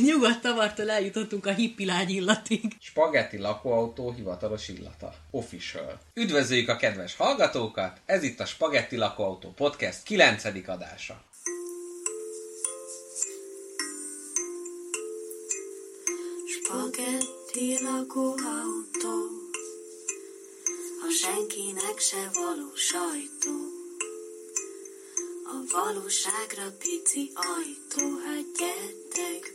Nyugodt tavartól eljutottunk a hippi lágy illatig. Spagetti lakóautó hivatalos illata. Official. Üdvözöljük a kedves hallgatókat! Ez itt a Spagetti lakóautó podcast 9. adása. Spagetti lakóautó A senkinek se való sajtó A valóságra pici ajtó Hát gyertek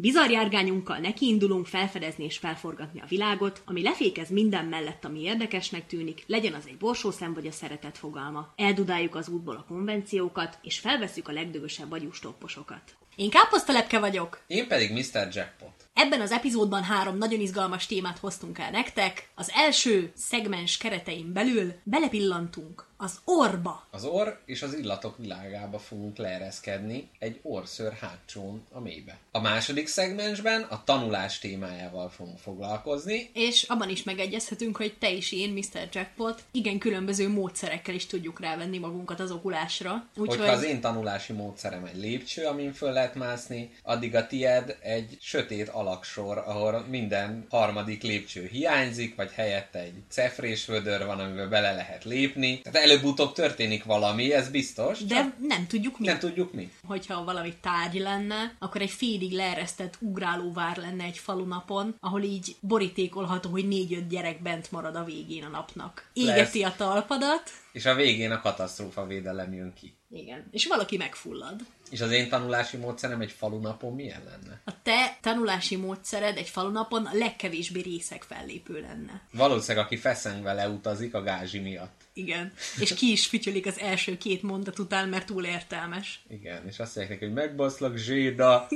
Bizarr járgányunkkal nekiindulunk felfedezni és felforgatni a világot, ami lefékez minden mellett, ami érdekesnek tűnik, legyen az egy borsószem vagy a szeretet fogalma. Eldudáljuk az útból a konvenciókat, és felveszük a legdögösebb agyústopposokat. Én káposztalepke vagyok, Én pedig Mr. Jackpot. Ebben az epizódban három nagyon izgalmas témát hoztunk el nektek. Az első szegmens keretein belül belepillantunk az orba. Az orr és az illatok világába fogunk leereszkedni egy orszőr hátsón a mélybe. A második szegmensben a tanulás témájával fogunk foglalkozni, És abban is megegyezhetünk, hogy te és én, Mr. Jackpot, igen különböző módszerekkel is tudjuk rávenni magunkat az okulásra. Hogyha az én tanulási módszerem egy lépcső, amin föl lehet mászni, addig a tied egy sötét alaksor, ahol minden harmadik lépcső hiányzik, vagy helyette egy cefrés vödör van, amiben bele lehet lépni. Tehát előbb-utóbb történik valami, ez biztos. csak De nem tudjuk mi. nem tudjuk mi. Hogyha valami tárgy lenne, akkor egy félig leeresztett ugrálóvár lenne egy falunapon, ahol így borítékolható, hogy négy-öt gyerek bent marad a végén a napnak. Égeti a talpadat, És a végén a katasztrófa védelem jön ki. igen, és valaki megfullad. És az én tanulási módszerem egy falunapon milyen lenne? A te tanulási módszered egy falunapon a legkevésbé részek fellépő lenne. Valószínűleg, aki feszengve leutazik a gázsi miatt. Igen. És ki is fütyölik az első két mondat után, mert túl értelmes. Igen, és azt mondják neki, hogy megbaszlak zséda.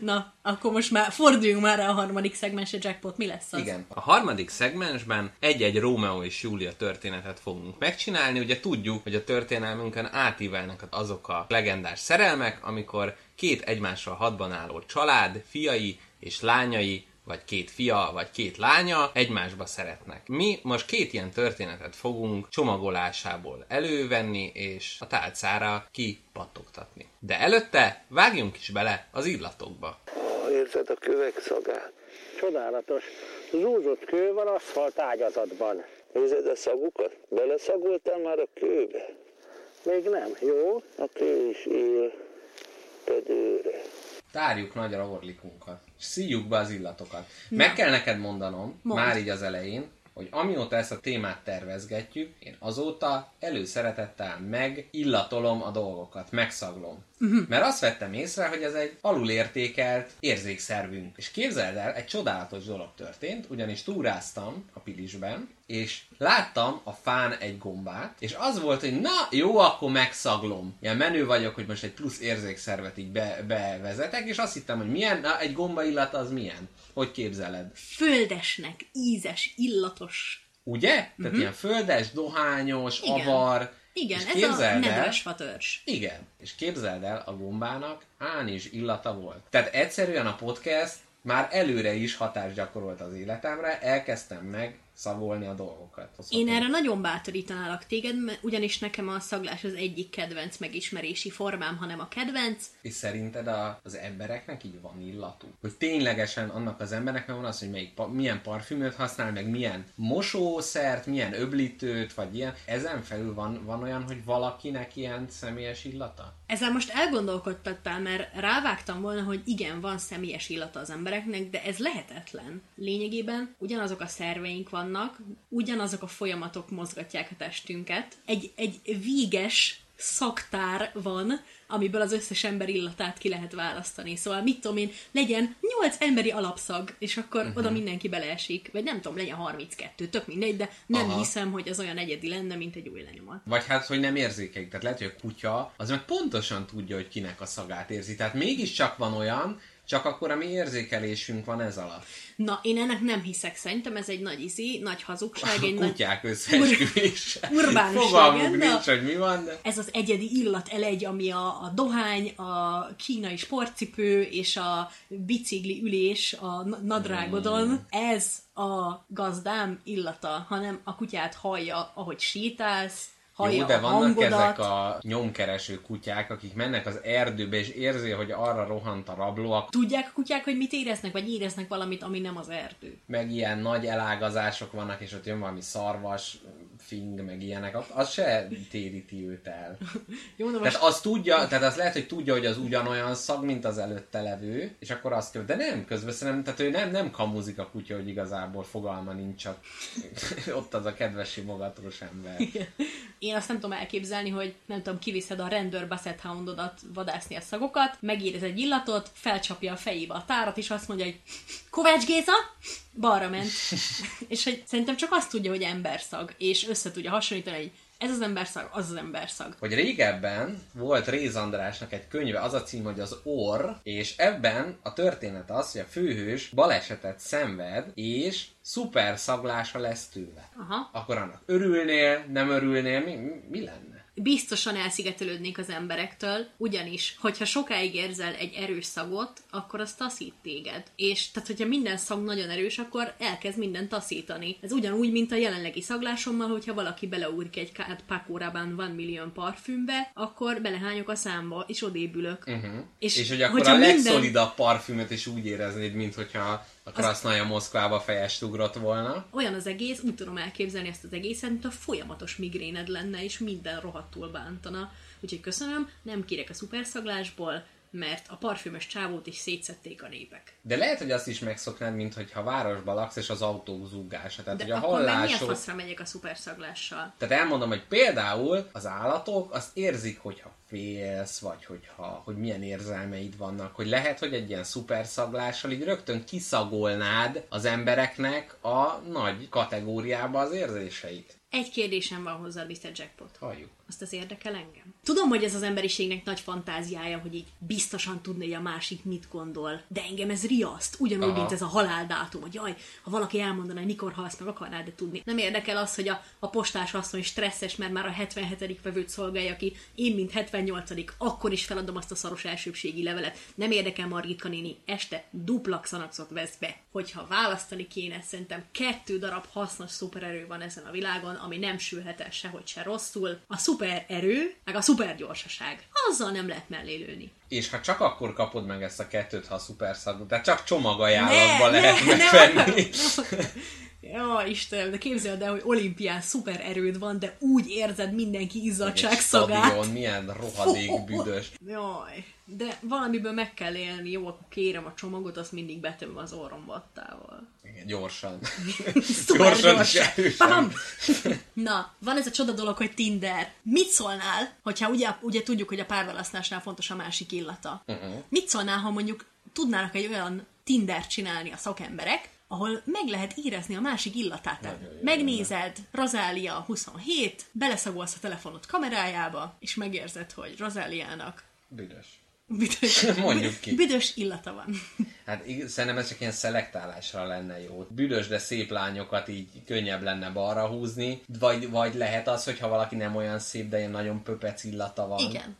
Na, akkor most már forduljunk már a harmadik szegmensre, Jackpot, mi lesz az? Igen. A harmadik szegmensben egy-egy Rómeó és Júlia történetet fogunk megcsinálni. Ugye tudjuk, hogy a történelmünkön átívelnek azok a legendás szerelmek, amikor két egymással hadban álló család, fiai és lányai vagy két fia, vagy két lánya egymásba szeretnek. Mi most két ilyen történetet fogunk csomagolásából elővenni, és a tálcára kipattogtatni. De előtte vágjunk is bele az illatokba. Ó, érzed a kövek szagát? Csodálatos. Zúzott kő van aszfalt ágyazatban. Érzed a szagukat? Beleszagoltál már a kőbe? Még nem, jó? A kő is él pedőre. Tárjuk nagyra orlikunkat, és szíjuk be az illatokat. Meg kell neked mondanom, Mondd. már így az elején, hogy amióta ezt a témát tervezgetjük, én azóta előszeretettel megillatolom a dolgokat, megszaglom. Uh-huh. Mert azt vettem észre, hogy ez egy alulértékelt érzékszervünk. És képzeld el, egy csodálatos dolog történt, ugyanis túráztam a Pilisben, és láttam a fán egy gombát, és az volt, hogy na, jó, akkor megszaglom. Ilyen menő vagyok, hogy most egy plusz érzékszervet így be, bevezetek, és azt hittem, hogy milyen, na, egy gomba illata az milyen? Hogy képzeled? Földesnek, ízes, illatos. Ugye? Tehát uh-huh. ilyen földes, dohányos, Igen. avar. Igen, és ez a nedves fatörs. Igen. És képzeld el, a gombának ánis illata volt. Tehát egyszerűen a podcast már előre is hatást gyakorolt az életemre, elkezdtem meg szagolni a dolgokat. Én erre nagyon bátorítanálak téged, mert ugyanis nekem a szaglás az egyik kedvenc megismerési formám, hanem a kedvenc. És szerinted a, az embereknek így van illatú? Hogy ténylegesen annak az embernek van az, hogy melyik, milyen parfümöt használ, meg milyen mosószert, milyen öblítőt, vagy ilyen. Ezen felül van, van olyan, hogy valakinek ilyen személyes illata? Ezzel most elgondolkodtattál, mert rávágtam volna, hogy igen, van személyes illata az embereknek, de ez lehetetlen. Lényegében ugyanazok a szerveink vannak, ugyanazok a folyamatok mozgatják a testünket. Egy, egy víges szaktár van, amiből az összes ember illatát ki lehet választani. Szóval mit tudom én, legyen 8 emberi alapszag, és akkor uh-huh. oda mindenki beleesik. Vagy nem tudom, legyen 32, tök mindegy, de nem Aha. hiszem, hogy az olyan egyedi lenne, mint egy új lenyomat. Vagy hát, hogy nem érzékelik. Tehát lehet, hogy a kutya az meg pontosan tudja, hogy kinek a szagát érzi. Tehát mégiscsak van olyan, csak akkor a mi érzékelésünk van ez alatt. Na, én ennek nem hiszek, szerintem ez egy nagy izi, nagy hazugság, A egy nagy... kutyák összeesküvése. urbánus Fogalmuk legenda. nincs, hogy mi van, de... Ez az egyedi illat elegy, ami a, a dohány, a kínai sportcipő és a bicikli ülés a na- nadrágodon, Hmm. ez a gazdám illata, hanem a kutyát hallja, ahogy sétálsz, hallja Jó, de vannak hangodat. ezek a nyomkereső kutyák, akik mennek az erdőbe, és érzi, hogy arra rohant a rabló, Tudják a kutyák, hogy mit éreznek, vagy éreznek valamit, ami nem az erdő. meg ilyen nagy elágazások vannak, és ott jön valami szarvas, fing, meg ilyenek, az- se téríti őt el. Jó, na most Tehát az tudja, tehát az lehet, hogy tudja, hogy az ugyanolyan szag, mint az előtte levő, és akkor azt követ. De nem, közben szerintem, tehát ő nem, nem kamuzik a kutya, hogy igazából fogalma nincs, csak ott az a kedves simogatós ember. Én azt nem tudom elképzelni, hogy nem tudom, kiviszed a rendőr basset houndodat vadászni a szagokat, megérez egy illatot, felcsapja a fejébe a tárat, és azt mondja, hogy Kovács Géza, balra ment. és hogy szerintem csak azt tudja, hogy emberszag, és össze tudja hasonlítani, hogy ez az emberszag, az az emberszag. hogy régebben volt Réz Andrásnak egy könyve, az a cím, hogy az Orr, és ebben a történet az, hogy a főhős balesetet szenved, és szuper szaglása lesz tőle. Aha. Akkor annak örülnél, nem örülnél, mi, mi, mi lenne? Biztosan elszigetelődnék az emberektől, ugyanis, hogyha sokáig érzel egy erős szagot, akkor az taszít téged. És tehát, hogyha minden szag nagyon erős, akkor elkezd minden taszítani. Ez ugyanúgy, mint a jelenlegi szaglásommal, hogyha valaki beleúrik egy Paco Rabanne van millió parfümbe, akkor belehányok a számba, és odébülök. Uh-huh. És És, hogy akkor hogyha a minden- legszolidabb parfümöt is úgy éreznéd, mint hogyha a Krasznaja Moszkvába fejest ugrott volna. Olyan az egész, úgy tudom elképzelni ezt az egészet, mint a folyamatos migréned lenne, és minden rohadtul bántana. Úgyhogy köszönöm, nem kérek a szuperszaglásból, mert a parfümös csávót is szétszették a népek. De lehet, hogy azt is megszoknád, mint hogyha városba laksz, és az autók zúgása. Tehát, De hogy a akkor milyen hallásod... faszra megyek a szuperszaglással? Tehát elmondom, hogy például az állatok azt érzik, hogyha félsz, vagy hogyha, hogy milyen érzelmeid vannak, hogy lehet, hogy egy ilyen szuperszaglással így rögtön kiszagolnád az embereknek a nagy kategóriába az érzéseit. Egy kérdésem van hozzá, Mr. Jackpot. Halljuk. Azt az érdekel engem? Tudom, hogy ez az emberiségnek nagy fantáziája, hogy így biztosan tudni, hogy a másik mit gondol, de engem ez riaszt, ugyanúgy, Aha. mint ez a haláldátum, hogy jaj, ha valaki elmondaná, hogy mikor halsz meg, akarnád de tudni. Nem érdekel az, hogy a, a postás asszony stresszes, mert már a 77. vevőt szolgálja ki, én, mint 78 akkor is feladom azt a szaros elsőbségi levelet. Nem érdekel Margitka néni, este dupla Xanaxot vesz be. Hogyha választani kéne, szerintem kettő darab hasznos szupererő van ezen a világon, ami nem sülhet el sehogy se rosszul. A szupererő, meg a szupergyorsaság. Azzal nem lehet mellé lőni. És ha csak akkor kapod meg ezt a kettőt, ha a szuperszagú, tehát csak csomagajánlatban Ne, lehet ne, megvenni. Ja, Istenem, de képzeld el, hogy olimpián szuper erőd van, de úgy érzed mindenki izzadság szagát. stadion, milyen rohadék büdös. Jaj, de valamiből meg kell élni, jó, akkor kérem a csomagot, azt mindig betömöm az orrom vattával. Gyorsan. Gyorsan gyors. Pam! Na, van ez a csoda dolog, hogy Tinder. Mit szólnál, hogyha ugye, ugye tudjuk, hogy a párválasztásnál fontos a másik illata. Uh-huh. Mit szólnál, ha mondjuk tudnának egy olyan Tinder csinálni a szakemberek, ahol meg lehet érezni a másik illatát. Tehát Megnézed, Rozália 27, beleszagolsz a telefonod kamerájába, és megérzed, hogy Rozáliának Büdös. Büdös, Mondjuk ki. büdös illata van. Hát szerintem ez csak ilyen szelektálásra lenne jó. Büdös, de szép lányokat így könnyebb lenne balra húzni, vagy, vagy lehet az, hogyha valaki nem olyan szép, de ilyen nagyon pöpec illata van. Igen.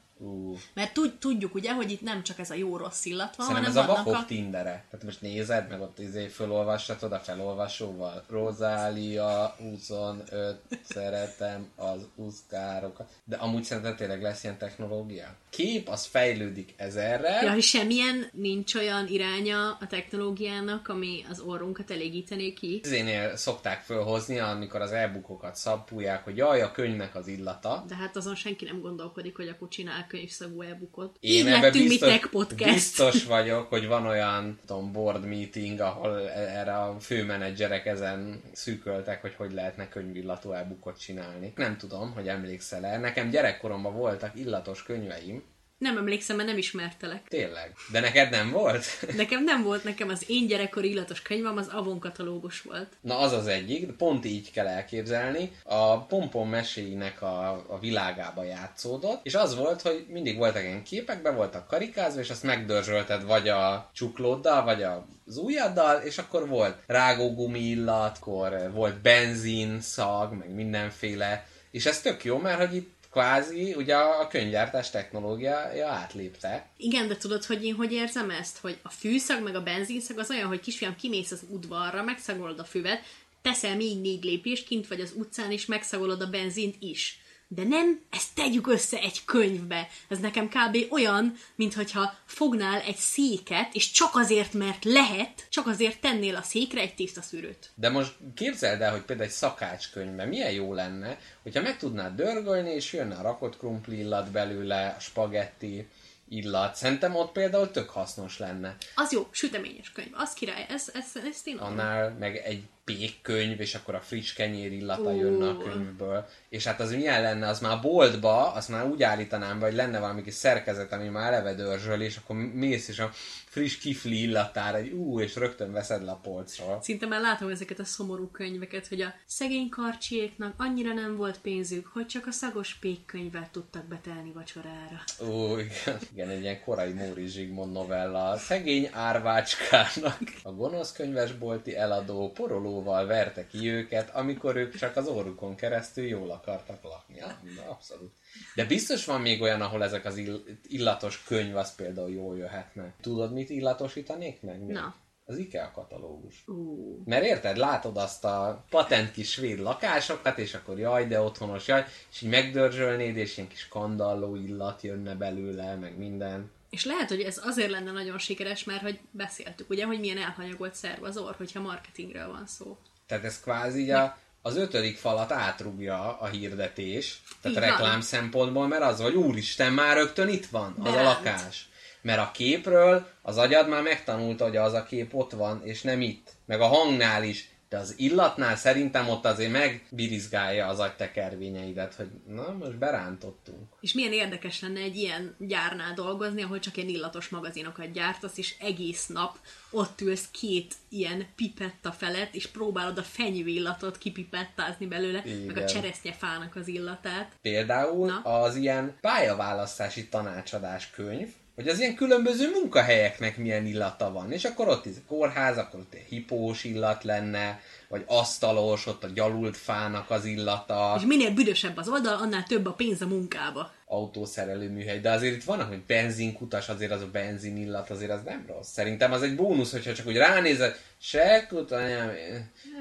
Mert tud, tudjuk ugye, hogy itt nem csak ez a jó-rossz illat van, Szerintem ez hanem a vannak vakok a... Tindere. Tehát most nézed, meg ott izé fölolvashatod a felolvasóval. Rozália 25, szeretem az uszkárokat. De amúgy szerinted tényleg lesz ilyen technológia? Kép az fejlődik ezerrel. Ja, hogy semmilyen nincs olyan iránya a technológiának, ami az orrunkat elégítené ki. Izénél szokták fölhozni, amikor az e-bookokat szabpulják, hogy jaj, a könyvnek az illata. De hát azon senki nem gondolkodik, hogy akkor csinál könyvszagú e-bookot. Én Így ebbe biztos, podcast. biztos vagyok, hogy van olyan tudom, board meeting, ahol e- erre a főmenedzserek ezen szűköltek, hogy hogy lehetne könyvillató e-bookot csinálni. Nem tudom, hogy emlékszel el. Nekem gyerekkoromban voltak illatos könyveim. Nem emlékszem, mert nem ismertelek. Tényleg. De neked nem volt? Nekem nem volt, nekem az én gyerekkori illatos könyvem az Avon katalógus volt. Na az az egyik, de pont így kell elképzelni. A pompon meséinek a, a világába játszódott, és az volt, hogy mindig voltak ilyen képek, be voltak karikázva, és azt megdörzsölted vagy a csuklóddal, vagy a az ujjaddal, és akkor volt rágógumi illat, akkor volt benzin, szag, meg mindenféle, és ez tök jó, mert hogy itt kvázi ugye a könyvgyártás technológiája átlépte. Igen, de tudod, hogy én hogy érzem ezt? Hogy a fűszag meg a benzinszag az olyan, hogy kisfiam kimész az udvarra, megszagolod a füvet, teszel még négy lépést, kint vagy az utcán, és megszagolod a benzint is. De nem, ezt tegyük össze egy könyvbe. Ez nekem kb. olyan, mintha fognál egy széket, és csak azért, mert lehet, csak azért tennél a székre egy tiszta szűrőt. De most képzeld el, hogy például egy szakácskönyvben milyen jó lenne, hogyha meg tudnád dörgölni, és jönne a rakott krumpli illat belőle, a spagetti illat. Szerintem ott például tök hasznos lenne. Az jó, süteményes könyv, az király, ez, ez, ezt én. Annál meg egy pékkönyv, és akkor a friss kenyér illata Ó. jönne a könyvből. És hát az milyen lenne, az már boltba, azt már úgy állítanám hogy lenne valami kis szerkezet, ami már eleve dörzsöl, és akkor mész, és a friss kifli illatára, egy ú, és rögtön veszed le a polcról. Szinte már látom ezeket a szomorú könyveket, hogy a szegény karcsiéknak annyira nem volt pénzük, hogy csak a szagos pékkönyvet tudtak betelni vacsorára. Ó, igen, igen, egy ilyen korai Móri Zsigmond novella. A szegény árvácskának a gonosz könyvesbolti eladó porolóval verte ki őket, amikor ők csak az orrukon keresztül jól akartak lakni. De abszolút. De biztos van még olyan, ahol ezek az ill- illatos könyv, az például jól jöhetne. Tudod, mit illatosítanék meg? még? Na. Az IKEA katalógus. Ú, Mert érted, látod azt a patent kis svéd lakásokat, és akkor jaj, de otthonos, jaj, és így megdörzsölnéd, és ilyen kis kandalló illat jönne belőle, meg minden. És lehet, hogy ez azért lenne nagyon sikeres, mert hogy beszéltük, ugye, hogy milyen elhanyagolt szerv az orr, hogyha marketingről van szó. Tehát ez kvázi a, az ötödik falat átrugja a hirdetés, tehát van. reklám szempontból, mert az, hogy úristen, már rögtön itt van, az a Beránt. lakás. Mert a képről az agyad már megtanulta, hogy az a kép ott van, és nem itt. Meg a hangnál is. De az illatnál szerintem ott azért megbirizgálja az agytekervényeidet, hogy na, most berántottunk. És milyen érdekes lenne egy ilyen gyárnál dolgozni, ahol csak ilyen illatos magazinokat gyártasz, és egész nap ott ülsz két ilyen pipetta felett, és próbálod a fenyő illatot kipipettázni belőle, meg a Igen. cseresznyefának az illatát. Például Na. az ilyen pályaválasztási tanácsadás könyv, hogy az ilyen különböző munkahelyeknek milyen illata van. És akkor ott ez a kórház, akkor ott egy hipós illat lenne, vagy asztalos, ott a gyalult fának az illata, És minél büdösebb az oldal, annál több a pénz a munkába. autószerelő műhely. De azért itt vannak, hogy benzinkutas, azért az a benzin illat, azért az nem rossz. Szerintem az egy bónusz, hogyha csak úgy ránézed, se kutanyám.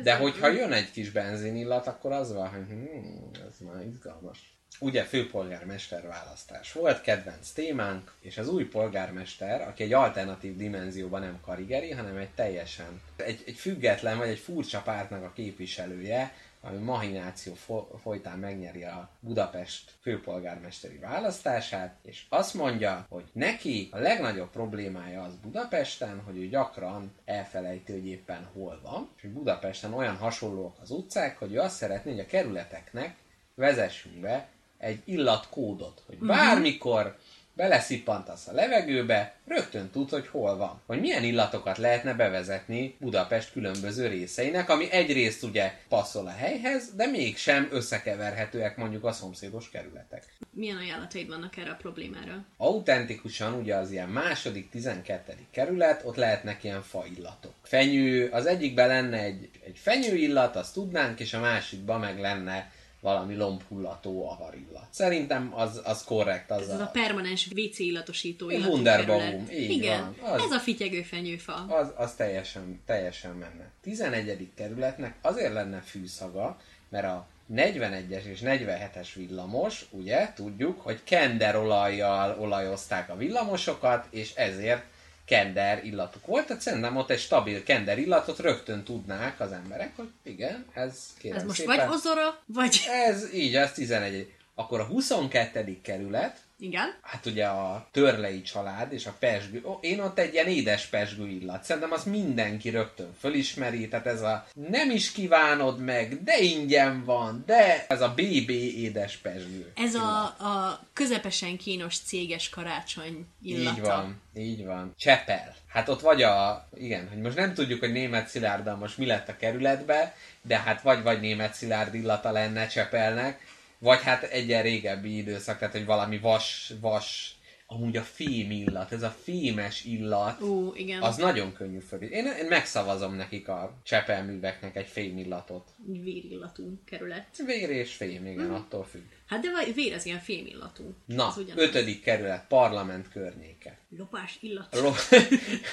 De hogyha jön egy kis benzin illat, akkor az van, hogy hmm, ez már izgalmas. Ugye főpolgármester választás volt, kedvenc témánk, és az új polgármester, aki egy alternatív dimenzióban nem karigeri, hanem egy teljesen, egy, egy független vagy egy furcsa pártnak a képviselője, ami mahináció fo- folytán megnyeri a Budapest főpolgármesteri választását, és azt mondja, hogy neki a legnagyobb problémája az Budapesten, hogy ő gyakran elfelejti, hogy éppen hol van, és hogy Budapesten olyan hasonlóak az utcák, hogy ő azt szeretné, hogy a kerületeknek vezessünk be egy illatkódot, hogy bármikor beleszippantasz a levegőbe, rögtön tud, hogy hol van. Hogy milyen illatokat lehetne bevezetni Budapest különböző részeinek, ami egyrészt ugye passzol a helyhez, de mégsem összekeverhetőek mondjuk a szomszédos kerületek. Milyen ajánlataid vannak erre a problémára? Autentikusan ugye az ilyen második, 12. kerület, ott lehetnek ilyen faillatok. Fenyő, az egyikben lenne egy, egy fenyőillat, azt tudnánk, és a másikban meg lenne valami lombhullató avarillat. Szerintem az, az korrekt. Az Ez a permanens WC illatosító illatú Wunderbaum, így Igen, van, az. ez a fityegő fenyőfa. az, az teljesen, teljesen menne. 11. kerületnek azért lenne fűszaga, mert a 41-es és 47-es villamos, ugye, tudjuk, hogy kenderolajjal olajozták a villamosokat, és ezért kender illatuk volt, tehát szerintem ott egy stabil kender illatot rögtön tudnák az emberek, hogy igen, ez kérem Ez most szépen, vagy ozora, vagy... ez így, ez 11. Akkor a 22. kerület, Igen. Hát ugye a törlei család és a pesgő, ó, én ott egy ilyen édes pesgő illat. Szerintem azt mindenki rögtön fölismeri, tehát ez a nem is kívánod meg, de ingyen van, de ez a BB édes pesgő. Ez a, a közepesen kínos céges karácsony illata. Így van, így van. Csepel. Hát ott vagy a, igen, hogy most nem tudjuk, hogy német szilárddal most mi lett a kerületbe, de hát vagy vagy német szilárd illata lenne Csepelnek, vagy hát egyen régebbi időszak, tehát hogy valami vas, vas, amúgy a fém illat, ez a fémes illat, Ú, igen. az nagyon könnyű föl. Én, én megszavazom nekik a Csepel műveknek egy fém illatot. Vérillatú kerület. Vér és fém, igen, Mm. attól függ. Hát de vér az ilyen fémillatú. Na, Az ugyanaz. ötödik kerület, parlament környéke. Lopás illat. Lo...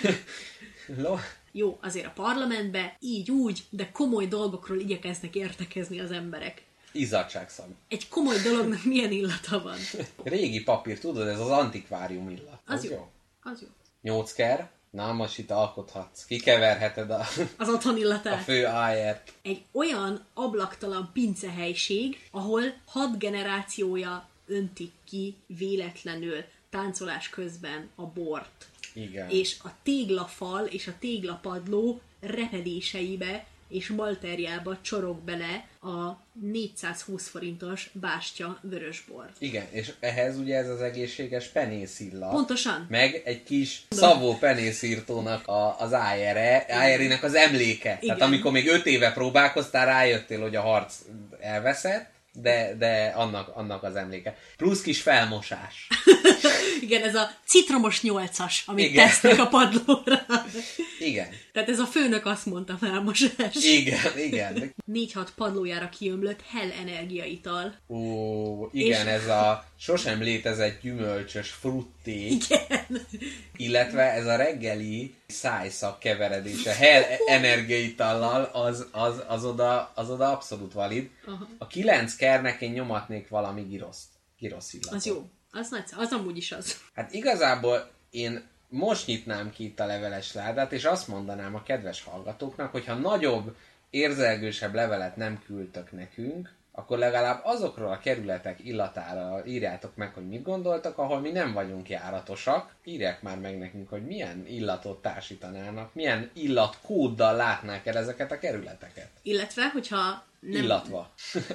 Lo... Jó, azért a parlamentbe így úgy, de komoly dolgokról igyekeznek értekezni az emberek. Izzadságszag. Egy komoly dolognak milyen illata van. Régi papír, tudod, ez az antikvárium illat. Az jó. Az jó. Nyolcker, na most itt alkothatsz. Kikeverheted a, Az otthon a illatát. fő ájert. Egy olyan ablaktalan pincehelység, ahol hat generációja öntik ki véletlenül táncolás közben a bort. Igen. És a téglafal és a téglapadló repedéseibe és malterjába csorog bele a 420 forintos bástya vörösbor. Igen, és ehhez ugye ez az egészséges penészillat. Pontosan. Meg egy kis szavó penészírtónak a, az ájere, ájerének az emléke. Igen. Tehát amikor még öt éve próbálkoztál, rájöttél, hogy a harc elveszett, de, de annak, annak az emléke. Plusz kis felmosás. Igen, ez a citromos nyolcas, amit Igen. tesznek a padlóra. Igen. Tehát ez a főnök azt mondta felmosás. Igen, igen. 4-6 padlójára kiömlött hell energiaital. Ó, igen, És- ez a sosem létezett gyümölcsös frutté, Igen. illetve ez a reggeli szájszak keveredése hell energiaitallal, az, az, az, oda, az oda abszolút valid. Aha. A kilenc kernek én nyomatnék valami giroszt. Girosz illatot. Az jó. Az nagy, az amúgy is az. Hát igazából én most nyitnám ki itt a leveles ládát, és azt mondanám a kedves hallgatóknak, hogyha nagyobb, érzelgősebb levelet nem küldtök nekünk, akkor legalább azokról a kerületek illatára írjátok meg, hogy mit gondoltak, ahol mi nem vagyunk járatosak. Írják már meg nekünk, hogy milyen illatot társítanának, milyen illatkóddal látnák el ezeket a kerületeket. Illetve, hogyha nem, Illatva.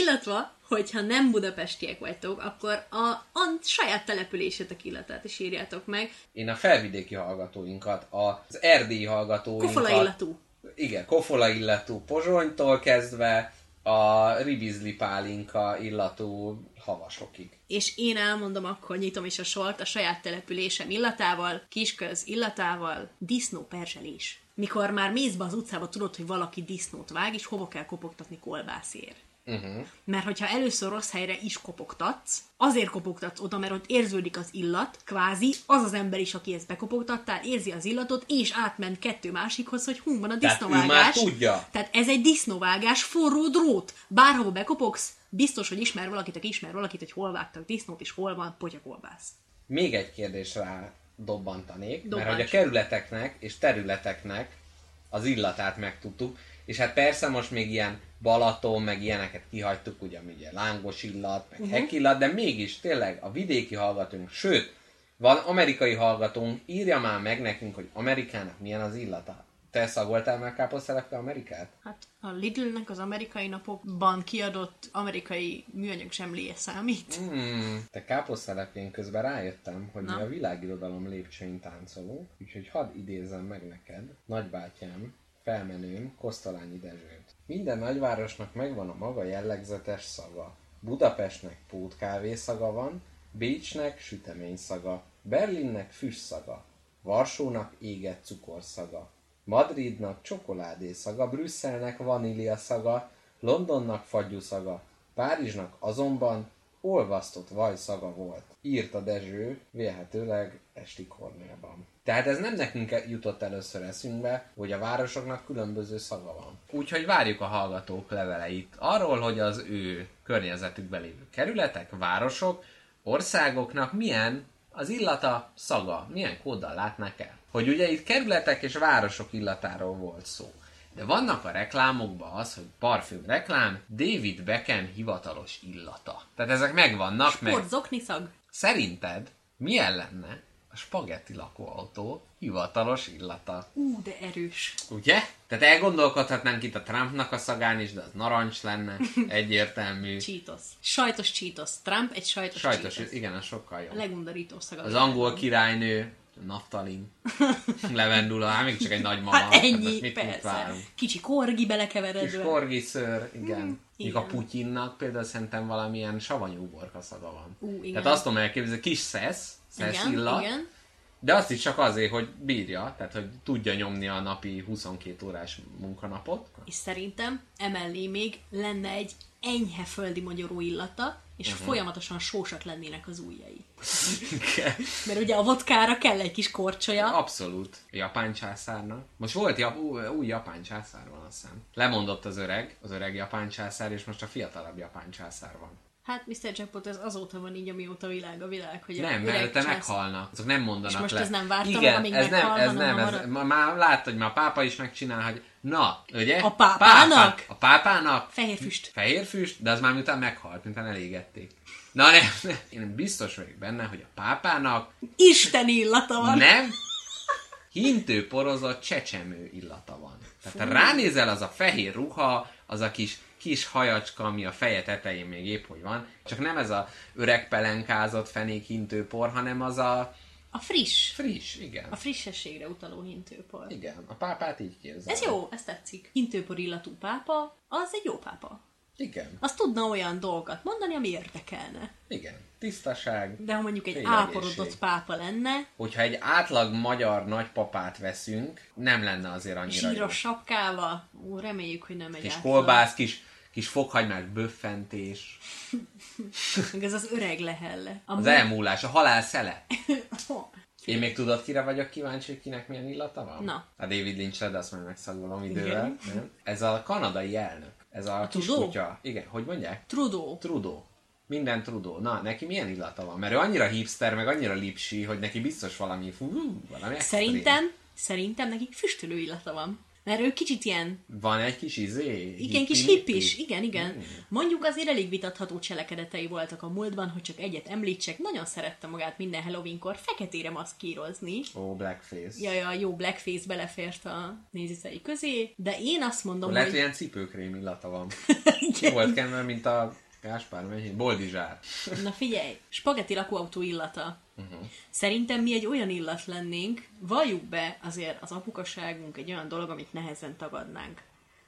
illetve, hogyha nem budapestiek vagytok, akkor a, a saját településetek illatát is írjátok meg. Én a felvidéki hallgatóinkat, az erdélyi hallgatóinkat... Kofola illatú. Igen, kofola illatú pozsonytól kezdve a ribizli pálinka illatú havasokig. És én elmondom, akkor nyitom is a sort a saját településem illatával, kisköz illatával, disznó perzselés. Mikor már mész be az utcába, tudod, hogy valaki disznót vág, és hova kell kopogtatni kolbászért. Uh-huh. Mert hogyha először rossz helyre is kopogtatsz, azért kopogtatsz oda, mert ott érződik az illat, kvázi az az ember is, aki ezt bekopogtattál, érzi az illatot, és átment kettő másikhoz, hogy hú, van a Tehát ő már disznóvágás. tudja. Tehát ez egy disznóvágás, forró drót. Bárhova bekopogsz, biztos, hogy ismer valakit, aki ismer valakit, hogy hol vágtak disznót, és hol van potyakolbász. Még egy kérdés rá dobbantanék, Dobbancs. mert hogy a kerületeknek és területeknek az illatát megtudtuk, és hát persze most még ilyen Balaton, meg ilyeneket kihagytuk, ugye, ugye lángos illat, meg uh-huh. hekillat, de mégis tényleg a vidéki hallgatónk, sőt, van amerikai hallgatónk, írja már meg nekünk, hogy Amerikának milyen az illata. Te szagoltál már káposztelepke Amerikát? Hát a Lidlnek az amerikai napokban kiadott amerikai műanyag zsemléje számít. Hmm, te káposztelepén közben rájöttem, hogy Na. mi a világirodalom lépcsőin táncolunk, úgyhogy hadd idézem meg neked, nagybátyám, felmenőm, Kosztolányi Dezsőt. Minden nagyvárosnak megvan a maga jellegzetes szaga. Budapestnek pótkávé szaga van, Bécsnek sütemény szaga, Berlinnek füst szaga, Varsónak égett cukorszaga, Madridnak csokoládé szaga, Brüsszelnek vanília szaga, Londonnak fagyú szaga, Párizsnak azonban olvasztott vaj szaga volt. Írta Dezső, vélhetőleg esti kornélban. Tehát ez nem nekünk jutott először eszünkbe, hogy a városoknak különböző szaga van. Úgyhogy várjuk a hallgatók leveleit arról, hogy az ő környezetükben lévő kerületek, városok, országoknak milyen az illata, szaga, milyen kóddal látnák el. Hogy ugye itt kerületek és városok illatáról volt szó. De vannak a reklámokban az, hogy parfüm reklám, David Beckham hivatalos illata. Tehát ezek megvannak, meg Sportzokni szag. szerinted milyen lenne a spagetti lakóautó hivatalos illata? Ú, de erős. Ugye? Tehát elgondolkodhatnánk itt a Trumpnak a szagán is, de az narancs lenne, egyértelmű. Cheetos. Sajtos Cheetos. Trump egy sajtos, Sajtos, Cheetos. igen, az sokkal A jobb. legundorító szaga. Az angol királynő, naftalin, levendula, hát még csak egy nagymama. Hát hát ennyi, most mit, persze. Kicsi korgi Kis belekeveredve. korgiszőr, igen. Mm, Míg a. Putyinnak például szerintem valamilyen savanyú uborka szaga van. Ú, igen. Tehát azt tudom elképzelni, kis szesz, illat, igen. de azt is csak azért, hogy bírja, tehát hogy tudja nyomni a napi 22 órás munkanapot. És szerintem emellé még lenne egy enyhe földi magyaró illata, és uh-huh. folyamatosan sósak lennének az ujjai. Mert ugye a vodkára kell egy kis korcsolya. Abszolút. Japán császárnak. Most volt ja, új, új japán császár van, azt hiszem. Lemondott az öreg, az öreg japán császár, és most a fiatalabb japán császár van. Hát Mr. Jackpot ez azóta van így, amióta világ a világ, hogy Nem, mert te meghalnak. Azok nem mondanak És most le. ez nem vártam, Igen, amíg ez nem, ez nem, ez, hamarabb. ma- már láttad, hogy már a pápa is megcsinál, hogy na, ugye? A pápának? Pápá, a pápának Fehér füst. Fehér füst, de az már miután meghalt, miután elégették. Na nem, nem, én biztos vagyok benne, hogy a pápának Isten illata van. nem hintő porozott csecsemő illata van. Tehát ha ránézel, az a fehér ruha, az a kis, kis hajacska, ami a feje tetején még épp hogy van, csak nem ez a öreg pelenkázott fenék hintő por, hanem az a A friss. friss, igen. A frissességre utaló hintőpor. Igen, a pápát így képzel. Ez jó, ez tetszik. Hintőpor illatú pápa, az egy jó pápa. Igen, Az tudna olyan dolgokat mondani, ami érdekelne. igen. Tisztaság. De ha mondjuk egy áporodott pápa lenne, Hogyha egy átlag magyar nagypapát veszünk, nem lenne azért annyira jó. zsíros sapkával, ó, reméljük, hogy nem egy Kis átlag. kolbász, kis, kis fokhagymás böffentés. Ez az öreg lehelle. A Az elmúlás, a halál szele. Én még tudod, kire vagyok kíváncsi, hogy kinek milyen illata van? Na. A David lynch de azt majd megszagolom idővel. Nem? Ez a kanadai elnök. Ez a, a kis Trudeau? kutya. Igen, hogy mondják? Trudeau. Trudeau. Minden Trudeau. Na, neki milyen illata van? Mert ő annyira hipster, meg annyira lipsi, hogy neki biztos valami, fú, valami extrém. Szerintem, szerintem neki füstölő illata van. Mert ő kicsit ilyen, Van egy kis izé? igen, kis hippis, igen, igen. Hmm. Mondjuk azért elég vitatható cselekedetei voltak a múltban, hogy csak egyet említsek, nagyon szerette magát minden Halloweenkor feketére maszkírozni. Ó, blackface. Ja, ja, jó blackface belefért a nézőszei közé, de én azt mondom, Lehet, hogy hogy... ilyen cipőkrém illata van. Ki volt kenve, mint a Gáspár Megyén? Boldizsár. Na figyelj, spagetti lakóautó illata. Uh-huh. Szerintem mi egy olyan illat lennénk, valljuk be azért az apukaságunk egy olyan dolog, amit nehezen tagadnánk.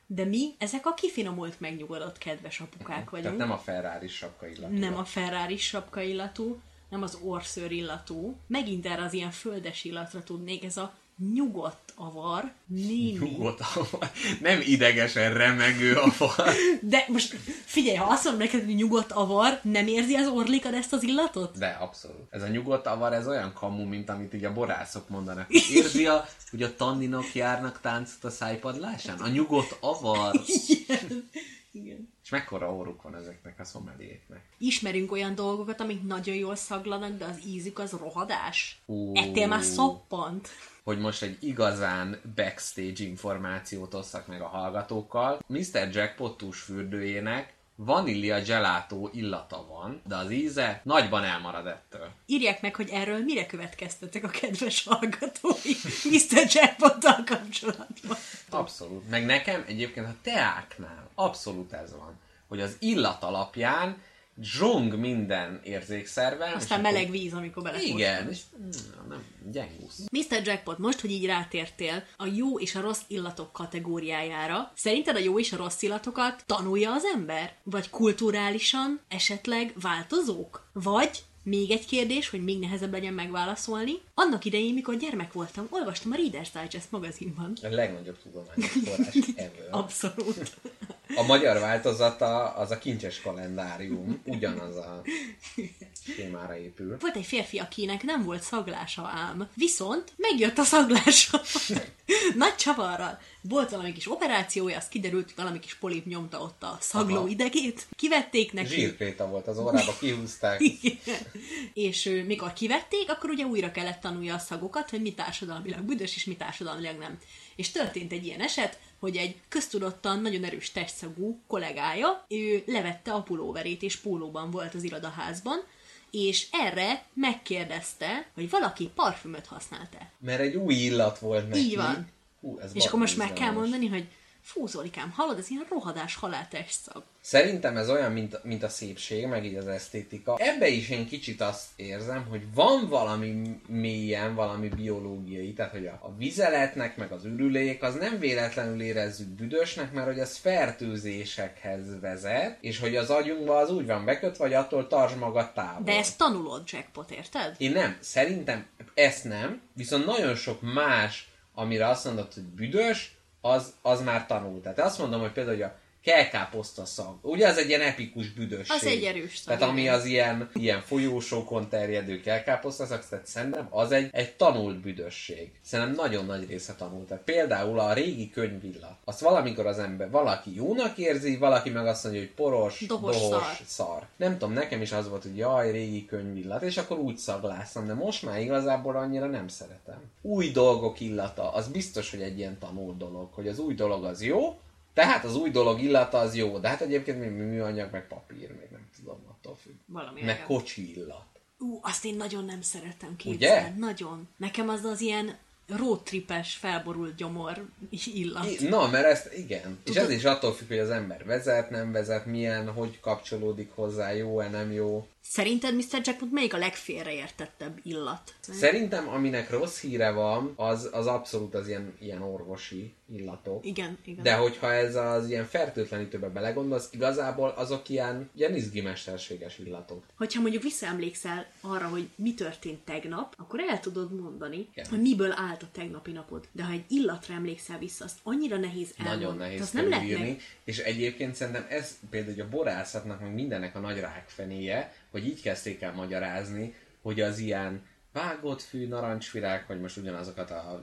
De mi ezek a kifinomult, megnyugodott, kedves apukák vagyunk. Tehát nem a Ferrari sapka illatú. nem a Ferrari sapka illatú, nem az orszőr illatú. Megint erre az ilyen földes illatra tudnék, ez a nyugodt avar, némi. Nyugodt avar. Nem idegesen remegő avar. De most figyelj, ha azt mondom neked, hogy nyugodt avar, nem érzi az orlikad ezt az illatot? De abszolút. Ez a nyugodt avar, ez olyan kamu, mint amit így a borászok mondanak. Érzi, a, hogy a tanninok járnak táncot a szájpadlásán? A nyugodt avar. Igen. Igen. És mekkora orruk van ezeknek a szomeliéknek. Ismerünk olyan dolgokat, amik nagyon jól szaglanak, de az ízük az rohadás. Ó. Ettél már szoppant. Hogy most egy igazán backstage információt osszak meg a hallgatókkal. Mr. Jackpot fürdőjének vanília gelato illata van, de az íze nagyban elmarad ettől. Írják meg, hogy erről mire következtetek a kedves hallgatói Mr. Jackpottal kapcsolatban. Abszolút. Meg nekem egyébként a teáknál abszolút ez van, hogy az illat alapján zsong minden érzékszerve. Aztán és akkor- meleg víz, amikor belefordul. Igen, és mm, nem, gyengusz. Mr. Jackpot, most, hogy így rátértél a jó és a rossz illatok kategóriájára, szerinted a jó és a rossz illatokat tanulja az ember? Vagy kulturálisan esetleg változók? Vagy még egy kérdés, hogy még nehezebb legyen megválaszolni. Annak idején, mikor gyermek voltam, olvastam a Reader's Digest magazinban. A legnagyobb tudományos forrás ever. Abszolút. A magyar változata az a kincses kalendárium, ugyanaz a témára épül. Volt egy férfi, akinek nem volt szaglása ám. Viszont megjött a szaglása. Nagy csavarral. Volt valami kis operációja, az kiderült, hogy valami kis polip nyomta ott a szagló Aha. idegét. Kivették neki. Zsírkréta volt az órába, kihúzták. Igen. És ő, mikor kivették, akkor ugye újra kellett tanulja a szagokat, hogy mi társadalmilag büdös, és mi társadalmilag nem. És történt egy ilyen eset, hogy egy köztudottan nagyon erős testszagú kollégája, ő levette a pulóverét, és pólóban volt az irodaházban, és erre megkérdezte, hogy valaki parfümöt használt-e. Mert egy új illat volt neki. Így van. Hú, ez És akkor most meg kell mondani, hogy fú, Zolikám, hallod, ez ilyen rohadás halál testszag. Szerintem ez olyan, mint, mint a szépség, meg így az esztétika. Ebbe is én kicsit azt érzem, hogy van valami mélyen, valami biológiai, tehát hogy a, a vizeletnek, meg az ürülék, az nem véletlenül érezzük büdösnek, mert hogy az fertőzésekhez vezet, és hogy az agyunkba az úgy van bekötve, hogy attól tartsd magad távol. De ezt tanulod, jackpot, érted? Én nem, szerintem ezt nem, viszont nagyon sok más, amire azt mondod, hogy büdös, az, az már tanult. Tehát azt mondom, hogy például hogy a kelkáposzta szag. Ugye az egy ilyen epikus büdösség. Az egy erős szag, Tehát ami az ilyen, ilyen folyósókon terjedő kelkáposzta szag, tehát szerintem az egy, egy tanult büdösség. Szerintem nagyon nagy része tanult. Tehát például a régi könyvillat. Azt valamikor az ember, valaki jónak érzi, valaki meg azt mondja, hogy poros, Dohos dohos szar. szar. Nem tudom, nekem is az volt, hogy jaj, régi könyvillat, és akkor úgy szagláztam, de most már igazából annyira nem szeretem. Új dolgok illata, az biztos, hogy egy ilyen tanult dolog, hogy az új dolog az jó, tehát az új dolog illata az jó, de hát egyébként még műanyag, meg papír, még nem tudom, attól függ. Valami Meg kocsi illat. Ú, azt én nagyon nem szeretem képzelni. Ugye? Nagyon. Nekem az az ilyen roadtripes, felborult gyomor illat. I- Na, mert ezt igen. És Tudod- ez is attól függ, hogy az ember vezet, nem vezet, milyen, hogy kapcsolódik hozzá, jó-e, nem jó. Szerinted Mr. Jackpot melyik a legfélreértettebb illat? Szerintem, aminek rossz híre van, az, az abszolút az ilyen, ilyen orvosi illatok. Igen, igen. De hogyha ez az ilyen fertőtlenítőbe belegondolsz, igazából azok ilyen, ilyen izgimesterséges illatok. Hogyha mondjuk visszaemlékszel arra, hogy mi történt tegnap, akkor el tudod mondani, Igen. hogy miből állt a tegnapi napod. De ha egy illatra emlékszel vissza, azt annyira nehéz elmondani. Nagyon nehéz azt nem lehet meg. És egyébként szerintem ez például a borászatnak, meg mindennek a nagy rákfenéje, hogy így kezdték el magyarázni, hogy az ilyen vágott fű, narancsvirág, hogy most ugyanazokat a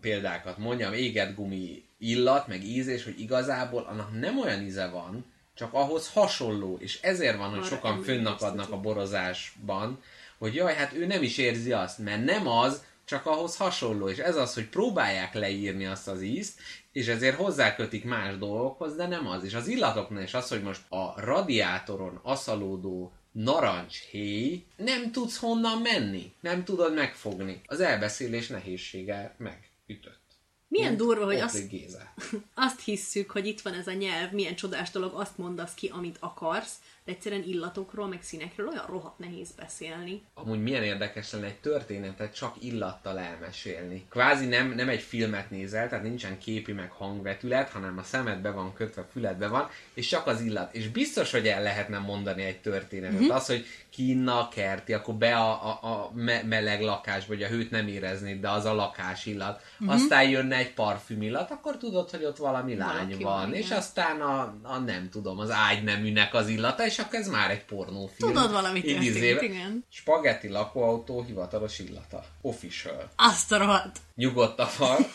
példákat mondjam, éget gumi illat, meg ízés, hogy igazából annak nem olyan íze van, csak ahhoz hasonló, és ezért van, hogy Arra sokan fönnakadnak a borozásban, hogy jaj, hát ő nem is érzi azt, mert nem az, csak ahhoz hasonló, és ez az, hogy próbálják leírni azt az ízt, és ezért hozzákötik más dolgokhoz, de nem az. És az illatoknál is az, hogy most a radiátoron aszalódó narancshéj, nem tudsz honnan menni, nem tudod megfogni. Az elbeszélés nehézsége megütött. Milyen Mint durva, hogy azt, Géza. azt hisszük, hogy itt van ez a nyelv, milyen csodás dolog, azt mondasz ki, amit akarsz, de egyszerűen illatokról, meg színekről olyan rohadt nehéz beszélni. Amúgy milyen érdekes lenne egy történetet csak illattal elmesélni. Kvázi nem, nem egy filmet nézel, tehát nincsen képi meg hangvetület, hanem a szemedbe van kötve, füledbe van, és csak az illat. És biztos, hogy el lehetne mondani egy történetet. Mm-hmm. Az, hogy kinna a kerti, akkor be a, a, a me- meleg lakásba, hogy a hőt nem éreznéd, de az a lakás illat. Mm-hmm. Aztán jönne egy parfüm illat, akkor tudod, hogy ott valami lány Valaki van. van, és igen. aztán a, a, nem tudom, az ágyneműnek az illata, és akkor ez már egy pornófilm. Tudod, valami Így történt, igen. Spagetti lakóautó hivatalos illata. Official. Azt a rohadt. Nyugodt a fal.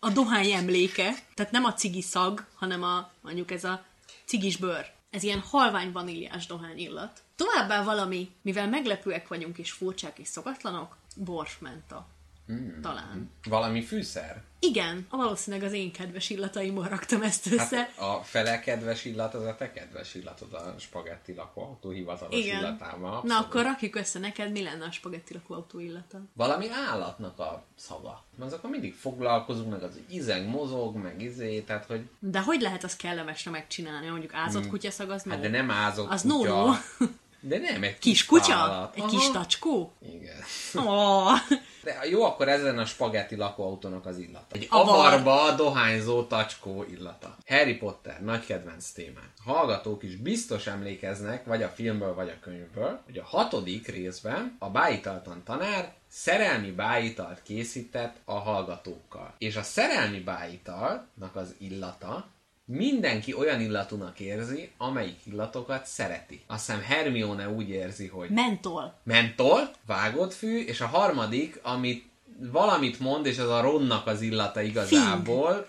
A dohány emléke, tehát nem a cigi szag, hanem a, mondjuk ez a cigis bőr. Ez ilyen halvány vaníliás dohány illat. Továbbá valami, mivel meglepőek vagyunk és furcsák és szokatlanok, borsmenta. Mm. Talán. Valami fűszer. Igen, valószínűleg az én kedves illataimból raktam ezt össze. Hát a fele kedves illat az a te kedves illatod, a spagetti lakóautó hivatalos Igen. illatával. Na abszolút. akkor rakjuk össze neked, mi lenne a spagetti lakóautó illata. Valami állatnak a szaga. Mert akkor mindig foglalkozunk, meg az izeng, mozog, meg izé, tehát hogy De hogy lehet azt kellemesre megcsinálni? Mondjuk ázott Hmm. kutyaszag az hát no. de nem ázott Az kutya. no-no. De nem, egy Kis kis kutya? állat. Egy Aha. kis tacskó? Igen. Oh. De jó, akkor ezen a spagetti lakóautónak az illata. Egy Avar. avarba dohányzó tacskó illata. Harry Potter, nagy kedvenc témák. A hallgatók is biztos emlékeznek, vagy a filmből, vagy a könyvből, hogy a hatodik részben a bájitaltan tanár szerelmi bájitalt készített a hallgatókkal. És a szerelmi bájitalnak az illata mindenki olyan illatúnak érzi, amelyik illatokat szereti. Azt hiszem Hermione úgy érzi, hogy Mentol. mentol, vágott fű, és a harmadik, amit valamit mond, és az a ronnak az illata igazából.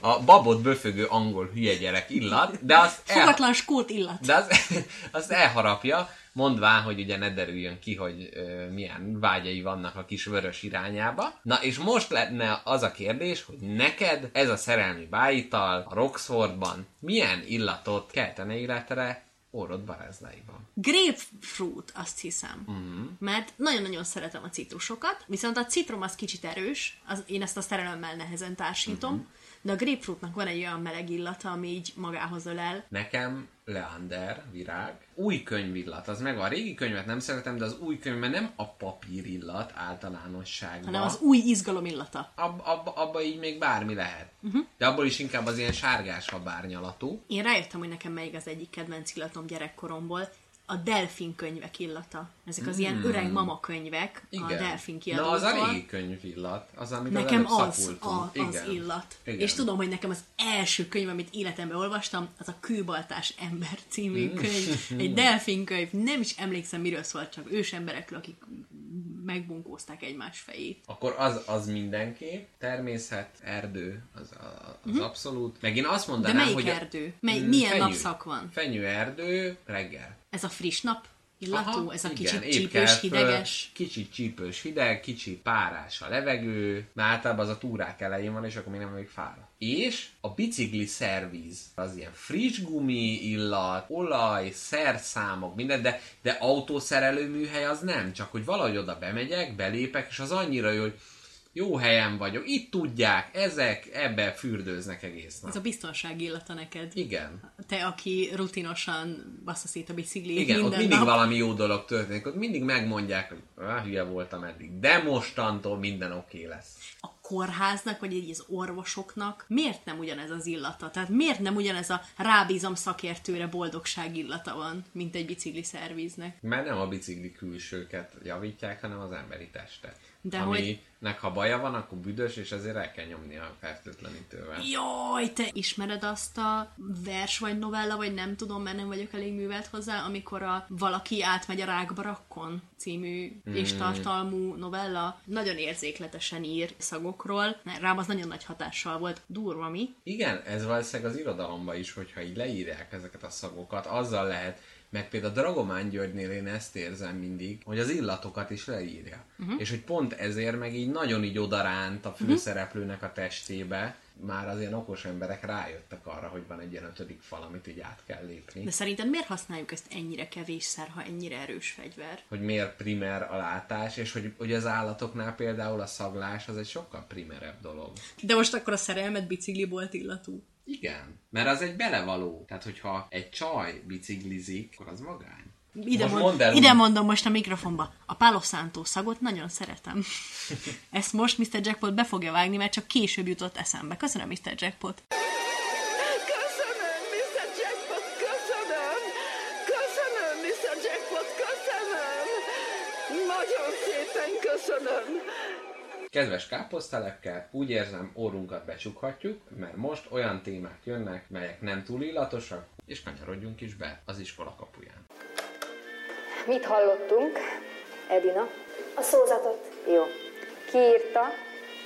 a, babot böfögő angol hülye gyerek illat, de azt, el, Fogatlan skót illat. de azt, azt elharapja, mondván, hogy ugye ne derüljön ki, hogy ö, milyen vágyai vannak a kis vörös irányába. Na és most lenne az a kérdés, hogy neked ez a szerelmi bájital a Roxfordban milyen illatot keltene életre orrod barázdáiban? Grapefruit, azt hiszem. Mhm. Uh-huh. Mert nagyon-nagyon szeretem a citrusokat, viszont a citrom az kicsit erős, az, én ezt a szerelemmel nehezen társítom, Mhm. De a grapefruitnak van egy olyan meleg illata, ami így magához ölel. Nekem Leander, virág, új könyvillat, az meg a régi könyvet nem szeretem, de az új könyvben nem a papír illat általánosságban. hanem az új izgalom illata. Ab, ab, abba így még bármi lehet. Uh-huh. De abból is inkább az ilyen sárgás habárnyalatú. Én rájöttem, hogy nekem melyik az egyik kedvenc illatom gyerekkoromból. A delfin könyvek illata. Ezek az ilyen öreg mama könyvek a delfin Hmm. Na, az a kiadótól. régi könyv illat, az, amit Nekem az, a, az Igen. illat. Igen. És tudom, hogy nekem az első könyv, amit életemben olvastam, az a Kőbaltás ember című Mm. könyv. Egy delfin könyv. Nem is emlékszem, miről szólt, csak ősemberekről, akik megbunkózták egymás fejét. Akkor az, az mindenképp. Természet, erdő, az, a- az Mhm. abszolút. Meg én azt De mondanám, melyik hogy... erdő? Mely, Mm, milyen fenyő. napszak van? Fenyő erdő, reggel. Ez a friss nap illatú? Aha, ez a igen, kicsit csípős, hideges? Kicsit csípős hideg, kicsit párás a levegő, mert általában az a túrák elején van, és akkor még nem még fáradt. És a bicikli szervíz, az ilyen friss gumi illat, olaj, szerszámok, minden, de, de autószerelő műhely az nem, csak hogy valahogy oda bemegyek, belépek, és az annyira jó, hogy jó helyen vagyok, itt tudják, ezek ebbe fürdőznek egész nap. Ez a biztonság illata neked. Igen. Te, aki rutinosan bassza szét a biciklit Igen, minden ott mindig nap. valami jó dolog történik, ott mindig megmondják, hogy ah, hülye voltam eddig, de mostantól minden oké okay lesz. a kórháznak, vagy így az orvosoknak miért nem ugyanez az illata? Tehát miért nem ugyanez a rábízom szakértőre boldogság illata van, mint egy bicikli szervíznek? Mert nem a bicikli külsőket javítják, hanem az emberi testet. De Aminek ha baja van, akkor büdös, és ezért el kell nyomni a fertőtlenítővel. Jaj, te ismered azt a vers vagy novella, vagy nem tudom, mert nem vagyok elég művelt hozzá, amikor a Valaki átmegy a rákbarakkon című Hmm. és tartalmú novella nagyon érzékletesen ír szagokról. Rám az nagyon nagy hatással volt. Durva mi? Igen, ez valószínűleg az irodalomban is, hogyha így leírják ezeket a szagokat, azzal lehet, meg például a Dragomán Györgynél én ezt érzem mindig, hogy az illatokat is leírja. Uh-huh. És hogy pont ezért meg így nagyon így odaránt a főszereplőnek a testébe, már az ilyen okos emberek rájöttek arra, hogy van egy ilyen ötödik fal, amit így át kell lépni. De szerinted miért használjuk ezt ennyire kevésszer, ha ennyire erős fegyver? hogy miért primer a látás, és hogy, hogy az állatoknál például a szaglás az egy sokkal primerebb dolog. De most akkor a szerelmet biciklibolt illatú. Igen, mert az egy belevaló. Tehát, hogyha egy csaj biciklizik, akkor az magány. Ide, Most mond, el ide mondom most a mikrofonba. A Palo Santo szagot nagyon szeretem. Ezt most Mr. Jackpot be fogja vágni, mert csak később jutott eszembe. Köszönöm, Mr. Jackpot. Köszönöm, Mr. Jackpot, köszönöm! Köszönöm, Mr. Jackpot, köszönöm! Nagyon szépen köszönöm! Kedves káposztelepkel, úgy érzem, órunkat becsukhatjuk, mert most olyan témák jönnek, melyek nem túl illatosak, és kanyarodjunk is be az iskola kapuján. Mit hallottunk, Edina? A szózatot. Jó. Ki írta?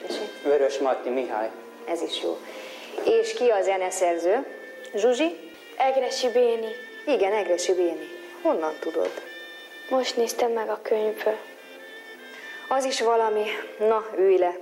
És Vörös Matti Mihály. ez is jó. És ki a zeneszerző? Zsuzsi? Egresi Béni. Igen, Egresi Béni. Honnan tudod? Most néztem meg a könyvből. Az is valami. Na, ülj le.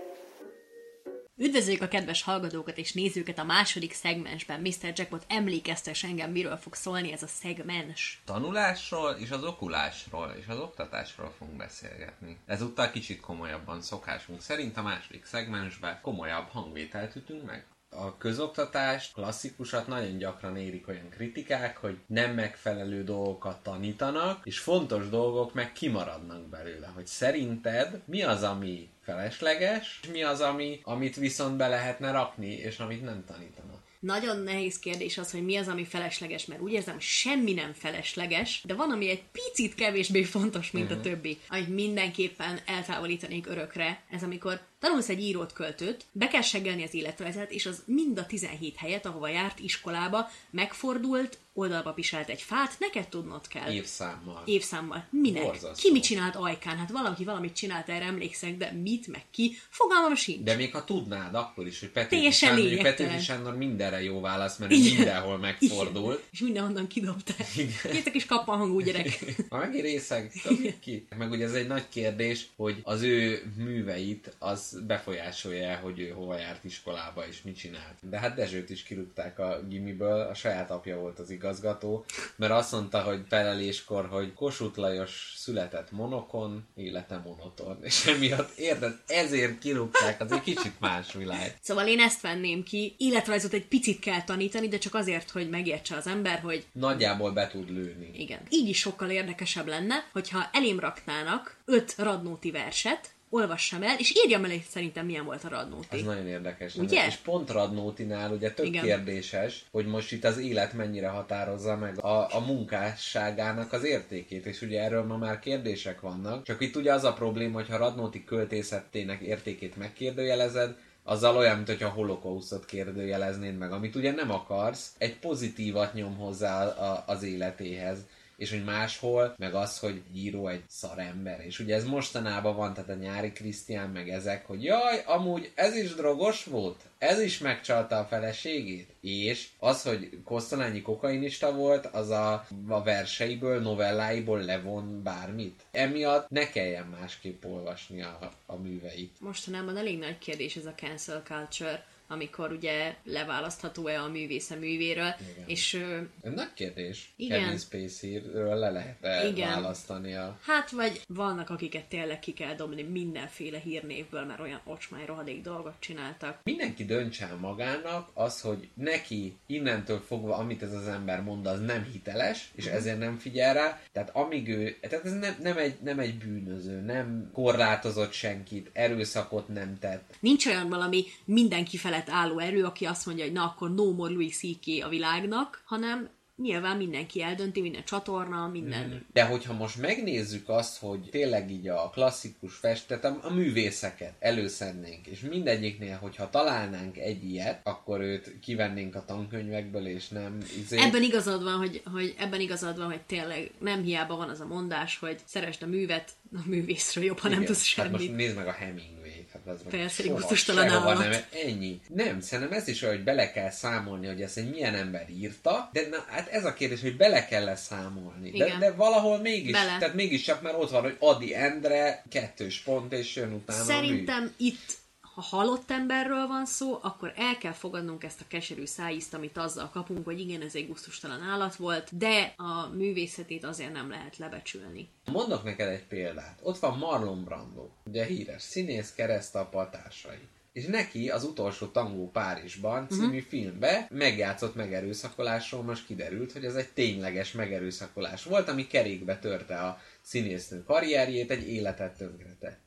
Üdvözöljük a kedves hallgatókat és nézőket a második szegmensben. Mr. Jackpot emlékeztes engem, miről fog szólni ez a szegmens. tanulásról és az okulásról és az oktatásról fogunk beszélgetni. Ezúttal kicsit komolyabban szokásunk szerint a második szegmensben komolyabb hangvételt ütünk meg. A közoktatást, klasszikusat nagyon gyakran érik olyan kritikák, hogy nem megfelelő dolgokat tanítanak, és fontos dolgok meg kimaradnak belőle. Hogy szerinted mi az, ami felesleges, és mi az, ami, amit viszont be lehetne rakni, és amit nem tanítanak. Nagyon nehéz kérdés az, hogy mi az, ami felesleges, mert úgy érzem, semmi nem felesleges, de van, ami egy picit kevésbé fontos, mint a többi, amit mindenképpen eltávolítanék örökre. Ez amikor tanulsz egy írót költőt, be kell seggelni az életrajzát, és az mind a 17 helyet, ahova járt iskolába, megfordult, oldalba pisált egy fát, neked tudnod kell. Évszámmal. Évszámmal. Minek? Borzasztó. Ki mit csinált ajkán? Hát valaki valamit csinált, erre emlékszek, de mit, meg ki? Fogalmam sincs. De még ha tudnád, akkor is, hogy Petőfi Sándor. Petőfi Sándor mindenre jó válasz, mert Igen. mindenhol megfordul. És mindenhonnan kidobták. Két kis kappanhangú gyerek. Ha megint részeg, ki. Meg ugye ez egy nagy kérdés, hogy az ő műveit az befolyásolja, hogy ő hova járt iskolába és mit csinált. De hát Dezsőt is kirúgták a gimiből, a saját apja volt az igazgató, mert azt mondta, hogy feleléskor, hogy Kossuth Lajos született monokon, élete monoton. És emiatt érted, ezért kirúgták, az egy kicsit más világ. Szóval én ezt venném ki. Életrajzot egy picit kell tanítani, de csak azért, hogy megértse az ember, hogy Nagyjából be tud lőni. igen. Így is sokkal érdekesebb lenne, hogyha elém raknának öt Radnóti verset, olvassam el, és írjam el, hogy szerintem milyen volt a Radnóti. Ez nagyon érdekes. Ugye? És pont Radnótinál ugye tök Igen. kérdéses, hogy most itt az élet mennyire határozza meg a, a munkásságának az értékét, és ugye erről ma már kérdések vannak. Csak itt ugye az a probléma, hogy ha Radnóti költészetének értékét megkérdőjelezed, azzal olyan, mint hogyha a holokausztot kérdőjeleznéd meg, amit ugye nem akarsz, egy pozitívat nyom hozzá a, a, az életéhez és hogy máshol, meg az, hogy író egy szarember. És ugye ez mostanában van, tehát a nyári Krisztián, meg ezek, hogy jaj, amúgy ez is drogos volt, ez is megcsalta a feleségét. És az, hogy Kosztolányi kokainista volt, az a, a verseiből, novelláiból levon bármit. Emiatt ne kelljen másképp olvasni a, a műveit. Mostanában elég nagy kérdés ez a cancel culture, amikor ugye leválasztható-e a művész a művéről, Igen. és ö, nagy kérdés. Igen. Kevin Spacey-ről le lehet Igen. választani a... hát vagy vannak, akiket tényleg ki kell dobni mindenféle hírnévből, mert olyan ocsmány rohadék dolgot csináltak. Mindenki dönts el magának az, hogy neki innentől fogva, amit ez az ember mond, az nem hiteles, és ezért nem figyel rá. Tehát amíg ő, tehát ez nem, nem, egy, nem egy bűnöző, nem korlátozott senkit, erőszakot nem tett. Nincs olyan valami mindenki felett álló erő, aki azt mondja, hogy na akkor no more Louis C.K. a világnak, hanem nyilván mindenki eldönti, minden csatorna, minden... De hogyha most megnézzük azt, hogy tényleg így a klasszikus festet, a, a művészeket előszednénk, és mindegyiknél, hogyha találnánk egy ilyet, akkor őt kivennénk a tankönyvekből, és nem izé... Ebben igazad van, hogy, hogy ebben igazad van, hogy tényleg nem hiába van az a mondás, hogy szeresd a művet, a művészről jobb, ha nem tudsz Hát semmit. most nézd meg a Hemingway-t. Hát az Persze, egy gusztustalan állat. Nem, ennyi. Nem, szerintem ez is olyan, hogy bele kell számolni, hogy ezt egy milyen ember írta, de na, hát ez a kérdés, hogy bele kell számolni. De, de valahol mégis, Bele. tehát mégis csak mert ott van, hogy Adi Endre, kettős pont, és jön utána. Szerintem itt, ha halott emberről van szó, akkor el kell fogadnunk ezt a keserű szájízt, amit azzal kapunk, hogy igen, ez egy gusztustalan állat volt, de a művészetét azért nem lehet lebecsülni. Mondok neked egy példát. Ott van Marlon Brando, ugye híres színész keresztapa társai. És neki az utolsó tangó Párizsban című uh-huh. filmbe megjátszott megerőszakolásról, most kiderült, hogy ez egy tényleges megerőszakolás volt, ami kerékbe törte a színésznő karrierjét, egy életet tönkretett.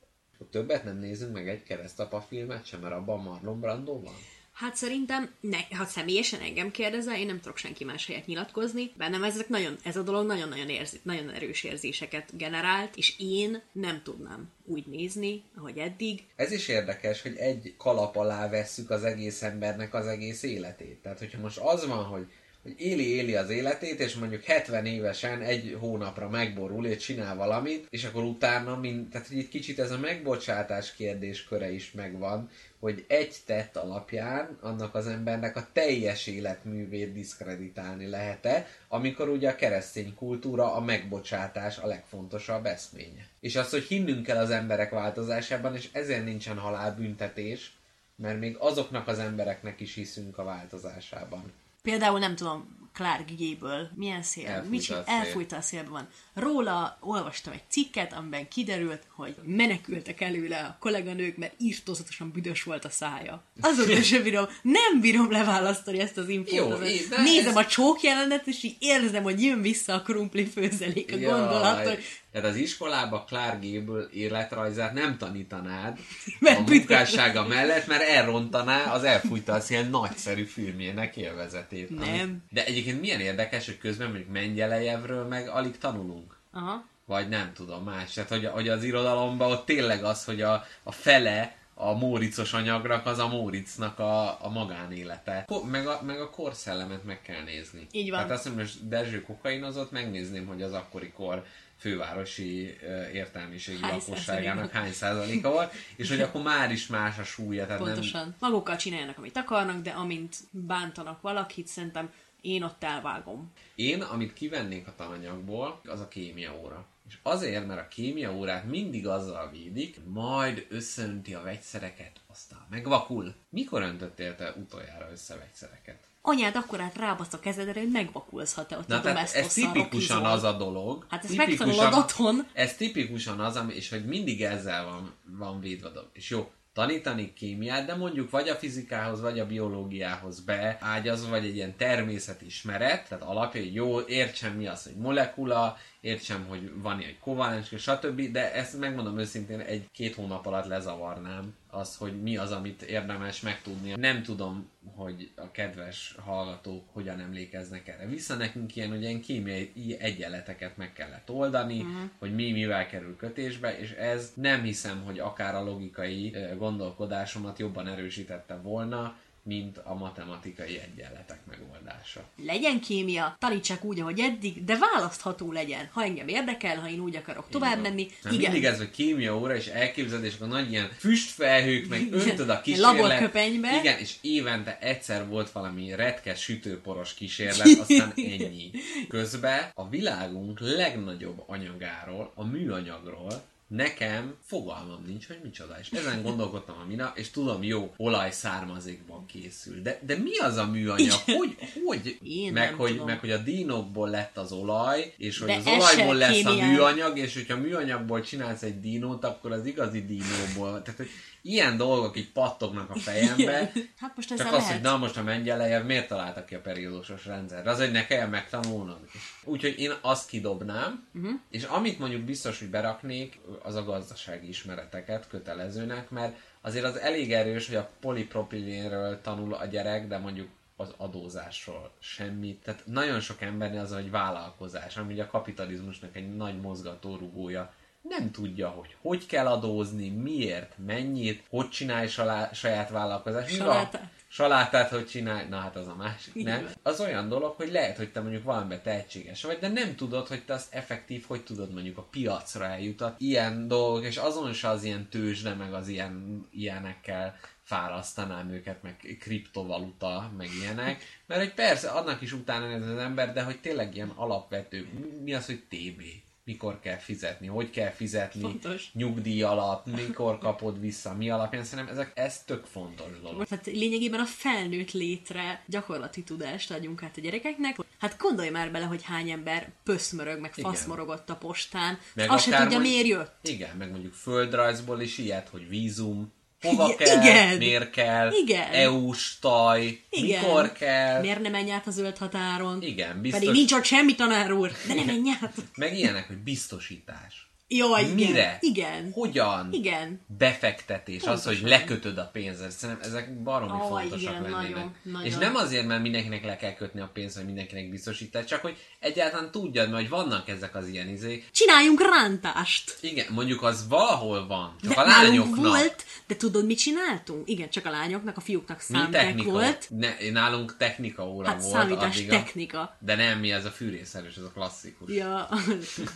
Többet nem nézünk meg egy keresztapa filmet sem, mert abban Marlon Brando van. Hát szerintem, ne, ha személyesen engem kérdezel, én nem tudok senki más helyet nyilatkozni. Bennem ezek nagyon, ez a dolog nagyon-nagyon, érzi, nagyon erős érzéseket generált, és én nem tudnám úgy nézni, ahogy eddig. Ez is érdekes, hogy egy kalap alá vesszük az egész embernek az egész életét. Tehát, hogyha most az van, hogy hogy éli-éli az életét, és mondjuk 70 évesen egy hónapra megborul, és csinál valamit, és akkor utána, mind, tehát hogy itt kicsit ez a megbocsátás kérdésköre is megvan, hogy egy tett alapján annak az embernek a teljes életművét diszkreditálni lehet-e, amikor ugye a keresztény kultúra a megbocsátás a legfontosabb eszménye. És az, hogy hinnünk kell az emberek változásában, és ezért nincsen halálbüntetés, mert még azoknak az embereknek is hiszünk a változásában. Például nem tudom, Clark Gable, milyen szél, Elfújta mit csin- elfújta a szélbe van. Róla olvastam egy cikket, amiben kiderült, hogy menekültek előle a kolléganők, mert írtózatosan büdös volt a szája. Azóta sem bírom, nem bírom leválasztani ezt az infót. Jó, Az- Nézem ez- a csók jelenet, és így érzem, hogy jön vissza a krumpli főzelék a gondolat, hogy Tehát az iskolába Clark Gable életrajzát nem tanítanád Mert a munkássága mellett, mert elrontaná az elfújta a szél nagyszerű filmjének élvezetét. Nem. De egyébként milyen érdekes, hogy közben mondjuk Mengyelejevről meg alig tanulunk. Aha. Vagy nem tudom más. Tehát, hogy, hogy az irodalomban ott tényleg az, hogy a, a fele a Móricos anyagnak az a Móricnak a, a magánélete. Ko- Meg a, meg a korszellemet meg kell nézni. Így van. Tehát azt mondom, hogy Dezső kokainozott, megnézném, hogy az akkori kor fővárosi értelmiségi Hány lakosságának hány százaléka volt, és hogy akkor már is más a súlya. Tehát Pontosan. Nem, Magukkal csináljanak, amit akarnak, de amint bántanak valakit, szerintem én ott elvágom. Én, amit kivennék a tananyagból, az a kémia óra. És azért, mert a kémia órát mindig azzal védik, majd összeönti a vegyszereket, aztán megvakul. Mikor öntöttél te utoljára össze vegyszereket? Anyád akkor át rábasz a kezedre, hogy megvakulsz, ha te ott Na, a tehát ez tipikusan az a dolog. Hát ezt megtanulod otthon. Ez tipikusan az, ami, és hogy mindig ezzel van, van védve a dolog. És jó, tanítani kémiát, de mondjuk vagy a fizikához, vagy a biológiához beágyazva, vagy egy ilyen természetismeret, tehát alapja, hogy jó, értsem mi az, hogy molekula, értsem, hogy van egy kovalens, stb., de ezt megmondom őszintén, egy-két hónap alatt lezavarnám az, hogy mi az, amit érdemes megtudni. Nem tudom, hogy a kedves hallgatók hogyan emlékeznek erre. Vissza nekünk ilyen, ugye ilyen kémiai egyenleteket meg kellett oldani, uh-huh. hogy mi mivel kerül kötésbe, és ez nem hiszem, hogy akár a logikai ö, gondolkodásomat jobban erősítette volna, mint a matematikai egyenletek megoldása. Legyen kémia, tanítsák úgy, ahogy eddig, de választható legyen. Ha engem érdekel, ha én úgy akarok tovább Így van. menni. Mert igen. mindig ez, hogy kémia óra, és elképzeled, és akkor nagy ilyen füstfelhők, meg Igen. öntöd a kísérlet. laborköpenybe. Igen, és évente egyszer volt valami retkes sütőporos kísérlet, aztán ennyi. Közben a világunk legnagyobb anyagáról, a műanyagról, Nekem fogalmam nincs, hogy micsoda. És ezen gondolkodtam a minap, és tudom, jó, olajszármazékban készül. De, de mi az a műanyag? Hogy, hogy? Én meg, hogy, tudom. meg hogy a dinokból lett az olaj, és hogy De az olajból lesz a kémiai. műanyag, és hogyha műanyagból csinálsz egy dinót, akkor az igazi dinóból. Tehát, hogy ilyen dolgok így pattognak a fejembe. Igen. Hát most Csak az, lehet. hogy na most a mengyelejev miért találtak ki a periódusos rendszerre? Az, hogy ne kelljen megtanulnod. Úgyhogy én azt kidobnám, uh-huh. és amit mondjuk biztos, hogy beraknék, az a gazdasági ismereteket kötelezőnek, mert azért az elég erős, hogy a polipropilénről tanul a gyerek, de mondjuk az adózásról semmit. Tehát nagyon sok embernél az, hogy vállalkozás, ami ugye a kapitalizmusnak egy nagy mozgatórugója, nem tudja, hogy hogy kell adózni, miért, mennyit, hogy csinálj salá- saját vállalkozást. Salátát. Salátát, hogy csinálj, na hát az a másik, Így nem? Az olyan dolog, hogy lehet, hogy te mondjuk valamiben tehetséges vagy, de nem tudod, hogy te azt effektív, hogy tudod mondjuk a piacra eljutat. Ilyen dolgok, és azon se az ilyen tőzsde, meg az ilyen, ilyenekkel fárasztanám őket, meg kriptovaluta, meg ilyenek. Mert hogy persze, annak is utána ez az ember, de hogy tényleg ilyen alapvető, mi az, hogy TB? Mikor kell fizetni, hogy kell fizetni, Fontos. nyugdíj alap, mikor kapod vissza, mi alapján, szerintem ezek, ez tök fontos dolog. Tehát lényegében a felnőtt létre gyakorlati tudást adjunk át a gyerekeknek. Hát gondolj már bele, hogy hány ember pöszmörög, meg faszmorogott a postán. Meg Azt se tudja, miért jött. Igen, meg mondjuk földrajzból is ilyet, hogy vízum, hova kell, igen. miért kell, Igen. EU-s taj, Igen. mikor kell. Miért nem menj át a zöld határon? Igen, biztos. Pedig nincs ott semmi tanár úr, de nem menj át. Meg ilyenek, hogy biztosítás. Jaj, igen. Mire? Igen. Hogyan? Igen. Befektetés, az, hogy Pontosan. lekötöd a pénzet. Szerintem ezek baromi Ó, fontosak igen, lennének. nagyon, nagyon. És nem azért, mert mindenkinek le kell kötni a pénzt, vagy mindenkinek biztosítás, csak hogy egyáltalán tudjad, mert hogy vannak ezek az ilyen izék. Csináljunk rántást. Igen, mondjuk az valahol van, csak De a lányoknak. volt, de tudod, mit csináltunk? Igen, csak a lányoknak, a fiúknak számtek technika? volt. Ne, nálunk technika óra Hát volt. számítás addig a- technika. De nem, mi ez a fűrészelős, ez a klasszikus. Ja.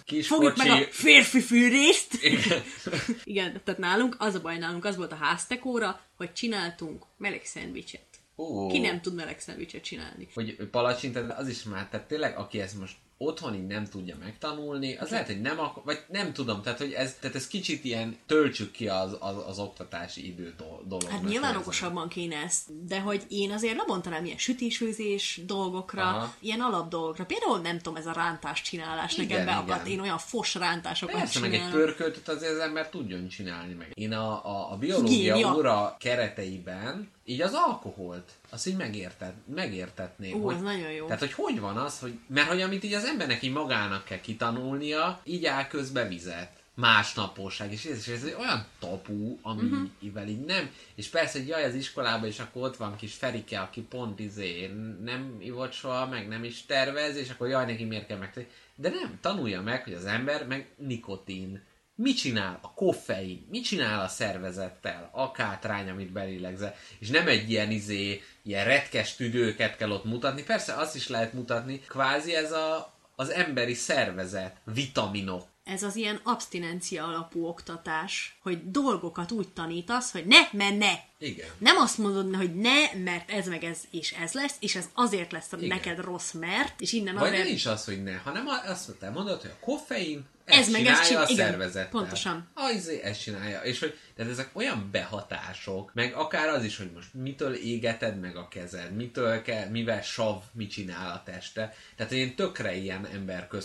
Kis Fogjuk meg kocsi. a férfi fűrészt. Igen. Igen, tehát nálunk az a baj nálunk, az volt a háztekóra, hogy csináltunk meleg szendvicset. Ó. Ki nem tud meleg szendvicset csinálni? Hogy palacsintát, az is már, tehát tényleg, aki ezt most otthon így nem tudja megtanulni, az lehet, hogy nem akar, vagy nem tudom, tehát hogy ez, tehát ez kicsit ilyen töltsük ki az, az, az oktatási idő do- dolog. Hát nyilván okosabban kéne ezt, de hogy én azért lebontanám ilyen sütésfőzés dolgokra, Aha. ilyen alap dolgokra. Például nem tudom, ez a rántás csinálás Igen, nekem beakadt. Én olyan fos rántásokat Persze, meg egy csinálom. pörköltöt azért az ember tudjon csinálni meg. Én a, a, a biológia Higiénia. óra kereteiben így az alkoholt, azt így megérted, megértetném. Ó, hogy, ez nagyon jó. Tehát, hogy hogy van az, hogy, mert hogy amit így az embernek így magának kell kitanulnia, így áll közbe vizet másnaposság, és ez, és ez egy olyan tapu, amivel Mhm. uh-huh. így nem, és persze, hogy jaj, az iskolában, és akkor ott van kis Ferike, aki pont izé nem ivott soha, meg nem is tervez, és akkor jaj, neki miért kell meg. De nem, tanulja meg, hogy az ember meg nikotin, mit csinál a koffein, mit csinál a szervezettel, a kátrány, amit belélegzel, és nem egy ilyen izé, ilyen retkes tüdőket kell ott mutatni, persze azt is lehet mutatni, kvázi ez a, az emberi szervezet, vitaminok, Ez az ilyen abstinencia alapú oktatás, hogy dolgokat úgy tanítasz, hogy ne, mert ne. Igen. Nem azt mondod, hogy ne, mert ez meg ez és ez lesz, és ez azért lesz Igen. neked rossz, mert, és innen Vagy azért... nem is az, hogy ne, hanem azt te mondod, hogy a koffein Ez meg csinálja ezt csinál- a igen, szervezettel. pontosan. Az izé ezt csinálja. És hogy tehát ezek olyan behatások, meg akár az is, hogy most mitől égeted meg a kezed, mitől kell, mivel sav, mit csinál a teste. Tehát én tökre ilyen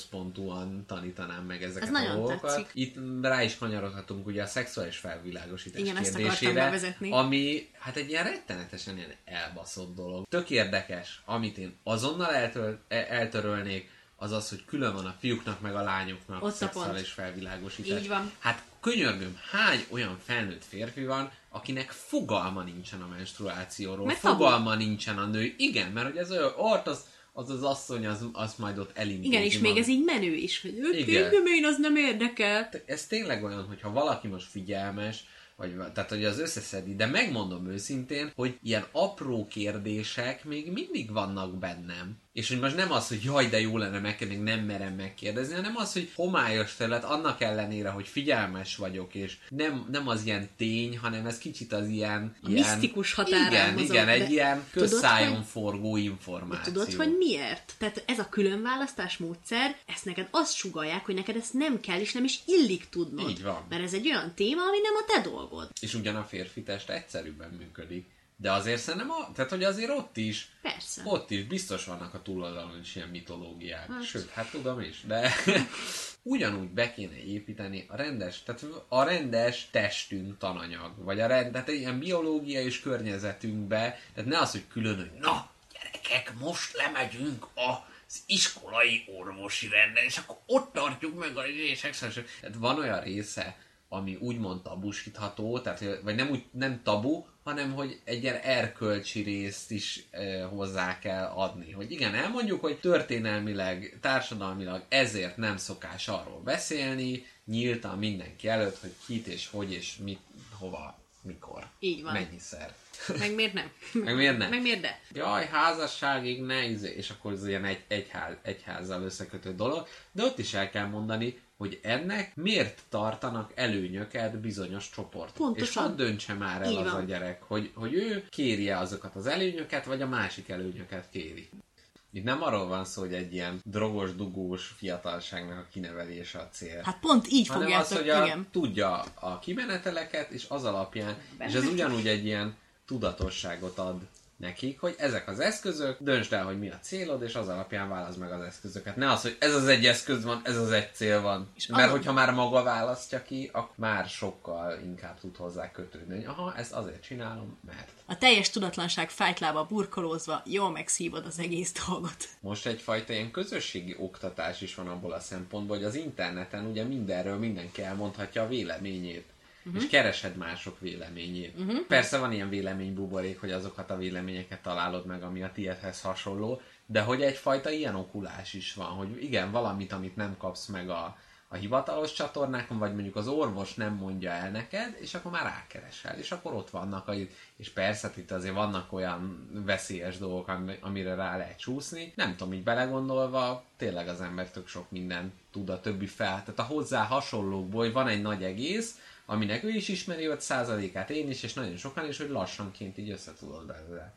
emberközpontúan tanítanám meg ezeket Ez a dolgokat. tetszik. Itt rá is kanyarodhatunk ugye a szexuális felvilágosítás Igen, kérdésére, ami hát egy ilyen rettenetesen ilyen elbaszott dolog. Tök érdekes, amit én azonnal eltör, e- eltörölnék, az az, hogy külön van a fiúknak meg a lányoknak Ott a szexuális felvilágosítás. Így van. Hát könyörgöm, hány olyan felnőtt férfi van, akinek fogalma nincsen a menstruációról, Mert tabu. fogalma nincsen a nő. Igen, mert hogy ez olyan, ott az, az az asszony, az, az majd ott elintézi Igen, és még ez így menő is, hogy ők Igen. én az nem érdekel. ez tényleg olyan, hogyha valaki most figyelmes, vagy, tehát hogy az összeszedi, de megmondom őszintén, hogy ilyen apró kérdések még mindig vannak bennem. És hogy most nem az, hogy jaj, de jó lenne megkérdezni, nem merem megkérdezni, hanem az, hogy homályos terület, annak ellenére, hogy figyelmes vagyok, és nem, nem az ilyen tény, hanem ez kicsit az ilyen... A ilyen misztikus határán Igen, mozog, igen, egy ilyen közszájon forgó információ. Tudod, hogy miért? Tehát ez a különválasztás módszer, ezt neked azt sugalják, hogy neked ezt nem kell, és nem is illik tudnod. Így van. Mert ez egy olyan téma, ami nem a te dolgod. És ugyan a férfi test egyszerűbben működik. De azért szerintem, a, tehát hogy azért ott is, Persze. ott is biztos vannak a túloldalon is ilyen mitológiák. Hát. Sőt, hát tudom is, de ugyanúgy be kéne építeni a rendes, tehát a rendes testünk tananyag, vagy a rend, tehát egy ilyen biológia és környezetünkbe, tehát ne az, hogy külön, hogy na, gyerekek, most lemegyünk a az iskolai orvosi rendre, és akkor ott tartjuk meg a szexuális... Tehát van olyan része, ami úgymond tabusítható, tehát, vagy nem, úgy, nem tabu, hanem hogy egy ilyen erkölcsi részt is e, hozzá kell adni. Hogy igen, elmondjuk, hogy történelmileg, társadalmilag ezért nem szokás arról beszélni, nyíltan mindenki előtt, hogy kit és hogy és mit, hova, mikor. Így van. Mennyiszer. Meg miért nem? Meg miért nem? Meg miért de? Jaj, házasságig ne, és akkor ez ilyen egy, egyház, egyházzal összekötő dolog, de ott is el kell mondani, hogy ennek miért tartanak előnyöket bizonyos csoportok. Pontosan. És hadd döntse már el Így az a van. gyerek, hogy, hogy ő kérje azokat az előnyöket, vagy a másik előnyöket kéri. Itt nem arról van szó, hogy egy ilyen drogos, dugós fiatalságnak a kinevelése a cél. Hát pont így hanem fogjátok, az, hogy a, igen. tudja a kimeneteleket, és az alapján, és ez ugyanúgy egy ilyen tudatosságot ad nekik, hogy ezek az eszközök, döntsd el, hogy mi a célod, és az alapján válasz meg az eszközöket. Ne az, hogy ez az egy eszköz van, ez az egy cél van. És Mert hogyha már maga választja ki, akkor már sokkal inkább tud hozzá kötődni. hogy Aha, ezt azért csinálom, mert. A teljes tudatlanság fájtlába burkolózva jól megszívod az egész dolgot. Most egyfajta ilyen közösségi oktatás is van abból a szempontból, hogy az interneten ugye mindenről mindenki elmondhatja a véleményét. Uh-huh. És keresed mások véleményét. Uh-huh. Persze van ilyen véleménybuborék, hogy azokat a véleményeket találod meg, ami a tiédhez hasonló, de hogy egyfajta ilyen okulás is van, hogy igen, valamit, amit nem kapsz meg a, a hivatalos csatornákon, vagy mondjuk az orvos nem mondja el neked, és akkor már rákeresel, és akkor ott vannak, a, és persze itt azért vannak olyan veszélyes dolgok, ami- amire rá lehet csúszni. Nem tudom, így belegondolva, tényleg az ember tök sok minden tud a többi fel. Tehát a hozzá hasonlókból, hogy van egy nagy egész, aminek ő is ismeri 5%-át, én is, és nagyon sokan is, hogy lassanként így össze tudod belőle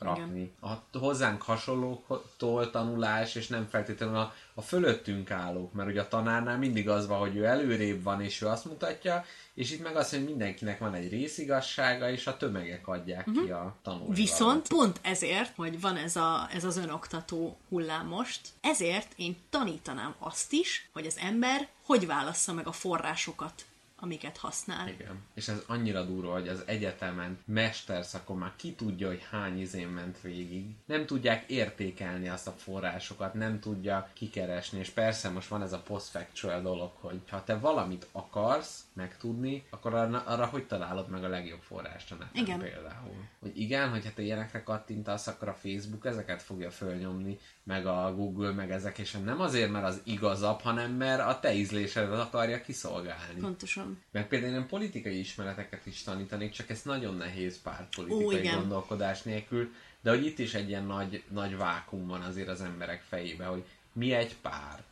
rakni. A hozzánk hasonlóktól tanulás, és nem feltétlenül a, a fölöttünk állók, mert ugye a tanárnál mindig az van, hogy ő előrébb van, és ő azt mutatja, és itt meg az, hogy mindenkinek van egy részigassága, és a tömegek adják uh-huh. ki a tanulni Viszont pont ezért, hogy van ez, a, ez az önoktató hullám most, ezért én tanítanám azt is, hogy az ember hogy válassza meg a forrásokat, amiket használ. Igen. És ez annyira durva, hogy az egyetemen, mesterszakon már ki tudja, hogy hány izén ment végig. Nem tudják értékelni azt a forrásokat, nem tudja kikeresni, és persze most van ez a post-factual dolog, hogy ha te valamit akarsz megtudni, akkor arra, arra hogy találod meg a legjobb forrást a neten Igen. például. Hogy igen, hogyha te ilyenekre kattintasz, akkor a Facebook ezeket fogja fölnyomni, meg a Google, meg ezek, és nem azért, mert az igazabb, hanem mert a te ízlésedet akarja kiszolgálni. Pontosan. Meg például én politikai ismereteket is tanítanék, csak ez nagyon nehéz Ó, pártpolitikai igen. gondolkodás nélkül, de hogy itt is egy ilyen nagy, nagy vákum van azért az emberek fejébe, hogy mi egy párt.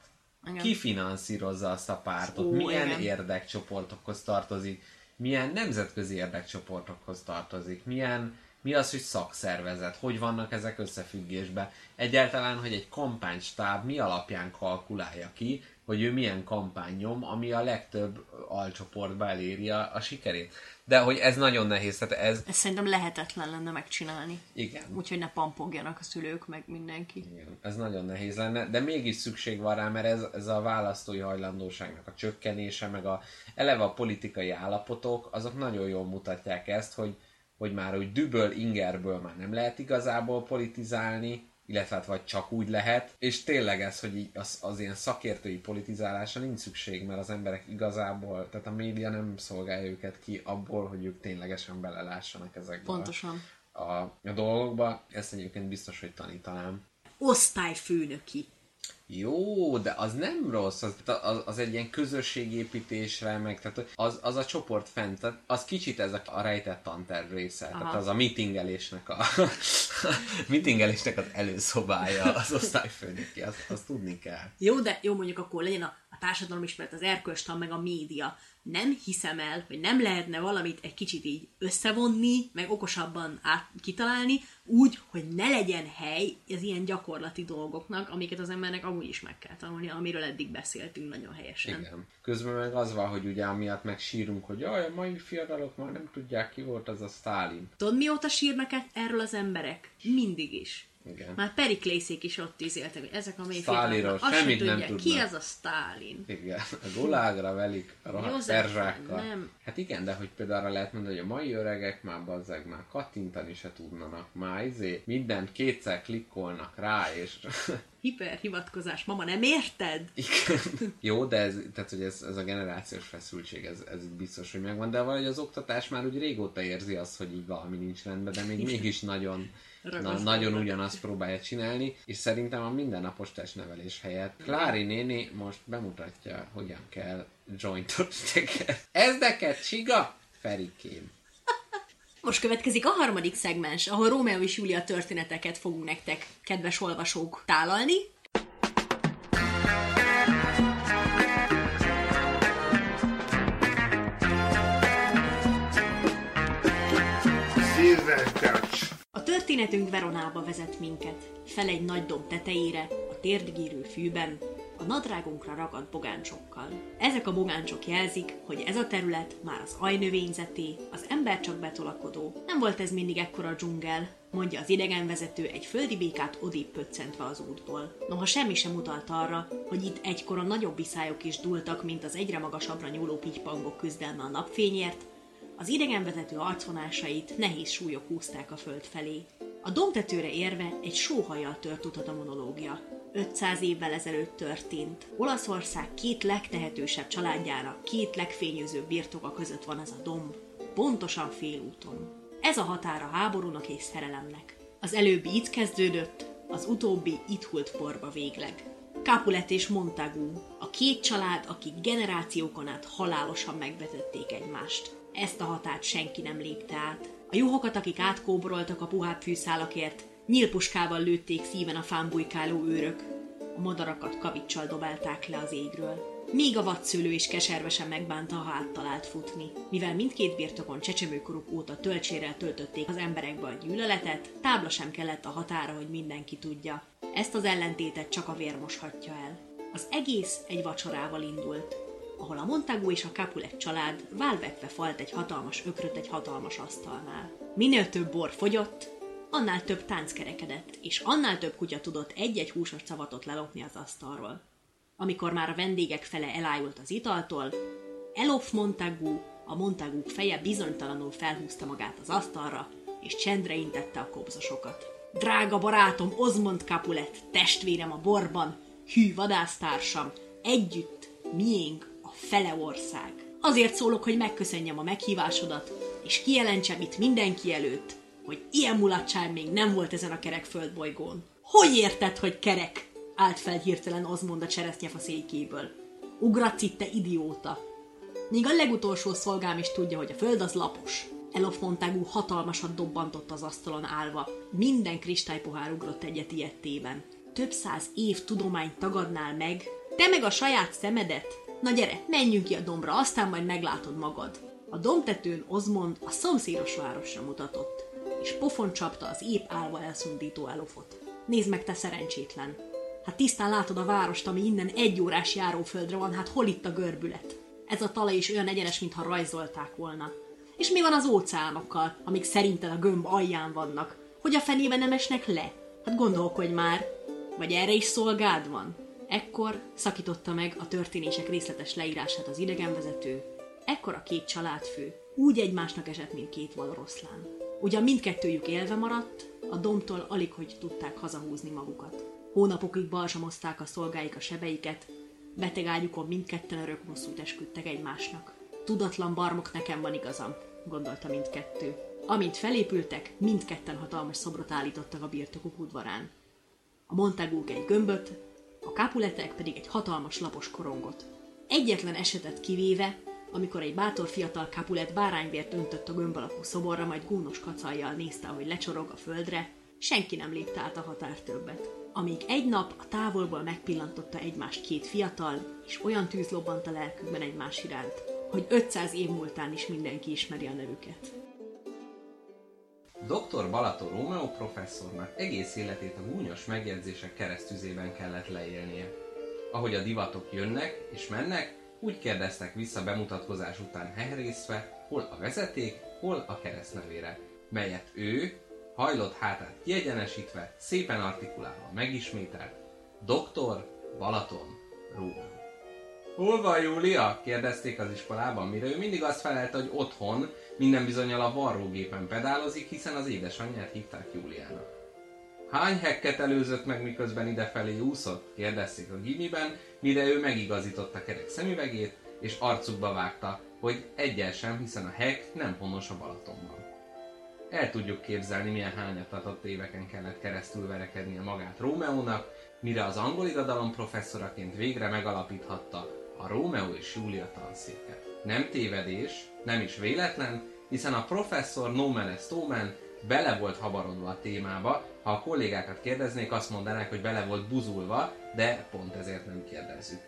Igen. Ki finanszírozza azt a pártot, Ó, milyen igen. érdekcsoportokhoz tartozik, milyen nemzetközi érdekcsoportokhoz tartozik, milyen, mi az, hogy szakszervezet, hogy vannak ezek összefüggésben. Egyáltalán, hogy egy kampánystáb mi alapján kalkulálja ki, hogy ő milyen kampány nyom, ami a legtöbb alcsoportba eléri a, a sikerét. De hogy ez nagyon nehéz, tehát ez... Ez szerintem lehetetlen lenne megcsinálni. Igen. Úgyhogy ne pampogjanak a szülők, meg mindenki. Igen, ez nagyon nehéz lenne, de mégis szükség van rá, mert ez, ez a választói hajlandóságnak a csökkenése, meg a, eleve a politikai állapotok, azok nagyon jól mutatják ezt, hogy, hogy már úgy düböl ingerből már nem lehet igazából politizálni, illetve hát vagy csak úgy lehet, és tényleg ez, hogy így az, az ilyen szakértői politizálásra nincs szükség, mert az emberek igazából, tehát a média nem szolgálja őket ki abból, hogy ők ténylegesen belelássanak ezekbe Pontosan. a, a, a dolgokba. Ezt egyébként biztos, hogy tanítanám. Osztályfőnöki. Jó, de az nem rossz, az, az, az egy ilyen közösségépítésre, meg tehát az, az a csoport fent, tehát az kicsit ez a, a rejtett tanterv része, Aha. tehát az a meetingelésnek a meetingelésnek az előszobája az osztályfőnöki, azt, azt tudni kell. Jó, de jó mondjuk akkor legyen a, a társadalomismeret, az erkölcstan, meg a média. Nem hiszem el, hogy nem lehetne valamit egy kicsit így összevonni, meg okosabban át, kitalálni, úgy, hogy ne legyen hely az ilyen gyakorlati dolgoknak, amiket az embernek amúgy is meg kell tanulni, amiről eddig beszéltünk nagyon helyesen. Igen. Közben meg az van, hogy ugye amiatt meg sírunk, hogy jaj, a mai fiatalok már nem tudják, ki volt az a Stalin. Tudod, mióta sírnak e- erről az emberek? Mindig is. Igen. Már Periklészék is ott izéltek, hogy ezek a mély sem semmit nem tudják, ki tudnak. az a Stálin. Igen, a gulágra velik a rohadt perzsákkal. nem. Hát igen, de hogy például arra lehet mondani, hogy a mai öregek már bazzeg, már kattintani se tudnanak, már izé, mindent kétszer klikkolnak rá, és Hiperhivatkozás, mama, nem érted? igen. Jó, de ez, tehát, hogy ez, ez a generációs feszültség, ez, ez biztos, hogy megvan, de valahogy az oktatás már úgy régóta érzi azt, hogy így valami nincs rendben, de még mégis nagyon Na, nagyon ugyanazt próbálja csinálni, és szerintem a mindennapos testnevelés helyett Klári néni most bemutatja, hogyan kell jointot tekerni. Ez neked csiga? Ferikém. Most következik a harmadik szegmens, ahol Rómeó és Júlia történeteket fogunk nektek, kedves olvasók, tálalni. Történetünk Veronába vezet minket, fel egy nagy domb tetejére, a térdgírő fűben, a nadrágunkra ragadt bogáncsokkal. Ezek a bogáncsok jelzik, hogy ez a terület már az ajnövényzeté, az ember csak betolakodó. Nem volt ez mindig ekkora dzsungel, mondja az idegenvezető egy földi békát odébb pöccentve az útból. Noha semmi sem utalt arra, hogy itt egykor a nagyobb viszályok is dúltak, mint az egyre magasabbra nyúló pitypangok küzdelme a napfényért, az idegenvezető arcvonásait nehéz súlyok húzták a föld felé. A domtetőre érve egy sóhajjal tört utat a monológia. 500 évvel ezelőtt történt. Olaszország két legtehetősebb családjára, két legfényőzőbb birtoka között van ez a domb. Pontosan félúton. Ez a határa háborúnak és szerelemnek. Az előbbi itt kezdődött, az utóbbi itt hult porba végleg. Capulet és Montagu, a két család, akik generációkon át halálosan megvetették egymást. Ezt a határt senki nem lépte át. A juhokat, akik átkóboroltak a puhább fűszálakért, nyílpuskával lőtték szíven a fán bujkáló őrök. A madarakat kavicsal dobálták le az égről. Míg a vadszőlő is keservesen megbánta, ha áttalált futni. Mivel mindkét birtokon csecsemőkoruk óta töltsérrel töltötték az emberekbe a gyűlöletet, tábla sem kellett a határa, hogy mindenki tudja. Ezt az ellentétet csak a vér moshatja el. Az egész egy vacsorával indult, ahol a Montagu és a Capulet család válvetve falt egy hatalmas ökröt egy hatalmas asztalnál. Minél több bor fogyott, annál több tánc kerekedett, és annál több kutya tudott egy-egy húsos szavatot lelopni az asztalról. Amikor már a vendégek fele elájult az italtól, Elof Montagu, a Montagúk feje bizonytalanul felhúzta magát az asztalra, és csendre intette a kobzosokat. Drága barátom, Osmond Capulet, testvérem a borban, hű vadásztársam, együtt, miénk fele ország. Azért szólok, hogy megköszönjem a meghívásodat, és kijelentsem itt mindenki előtt, hogy ilyen mulatság még nem volt ezen a kerek földbolygón. Hogy érted, hogy kerek? Állt fel hirtelen Osmond a cseresznyefa székéből. Ugratsz itt, te idióta! Míg a legutolsó szolgám is tudja, hogy a föld az lapos. Elof Montagu hatalmasat dobbantott az asztalon állva. Minden kristálypohár ugrott egyet ilyettében. Több száz év tudományt tagadnál meg? Te meg a saját szemedet? Na gyere, menjünk ki a dombra, aztán majd meglátod magad. A dombtetőn Osmond a szomszédos városra mutatott, és pofon csapta az épp állva elszundító Elofot. Nézd meg, te szerencsétlen! Hát tisztán látod a várost, ami innen egy órás járóföldre van, hát hol itt a görbület? Ez a talaj is olyan egyenes, mintha rajzolták volna. És mi van az óceánokkal, amik szerinted a gömb alján vannak? Hogy a fenébe nem esnek le? Hát gondolkodj már! Vagy erre is szolgád van? Ekkor szakította meg a történések részletes leírását az idegenvezető. Ekkor a két családfő úgy egymásnak esett, mint két vadoroszlán. Ugyan mindkettőjük élve maradt, a domtól alig hogy tudták hazahúzni magukat. Hónapokig balsamozták a szolgáik a sebeiket, beteg ágyukon mindketten örök bosszút esküdtek egymásnak. Tudatlan barmok nekem van igazam, gondolta mindkettő. Amint felépültek, mindketten hatalmas szobrot állítottak a birtokuk udvarán. A Montagúk egy gömböt, a Capuletek pedig egy hatalmas lapos korongot. Egyetlen esetet kivéve, amikor egy bátor fiatal Capulet bárányvért öntött a gömb alakú szoborra, majd gúnos kacajjal nézte, hogy lecsorog a földre, senki nem lépte át a határ többet. Amíg egy nap a távolból megpillantotta egymást két fiatal, és olyan tűz lobbant a lelkükben egymás iránt, hogy 500 év múltán is mindenki ismeri a nevüket. Dr. Balaton Rómeó professzornak egész életét a gúnyos megjegyzések keresztüzében kellett leélnie. Ahogy a divatok jönnek és mennek, úgy kérdeztek vissza bemutatkozás után heherészve, hol a vezeték, hol a keresztnevére, melyet ő, hajlott hátát kiegyenesítve, szépen artikulálva megismételt, Dr. Balaton Rómeó. Hol van Júlia? kérdezték az iskolában, mire ő mindig azt felelte, hogy otthon, minden bizonyal a varrógépen pedálozik, hiszen az édesanyját hívták Júliának. Hány hekket előzött meg, miközben idefelé úszott? kérdezték a gimiben, mire ő megigazította kerek szemüvegét, és arcukba vágta, hogy egyel sem, hiszen a hek nem honos a Balatonban. El tudjuk képzelni, milyen hányatatott éveken kellett keresztül verekednie magát Rómeónak, mire az angol irodalom professzoraként végre megalapíthatta a Rómeó és Júlia tanszéket. Nem tévedés, nem is véletlen, hiszen a professzor Nomen Omen bele volt habarodva a témába, ha a kollégákat kérdeznék, azt mondanák, hogy bele volt buzulva, de pont ezért nem kérdezzük.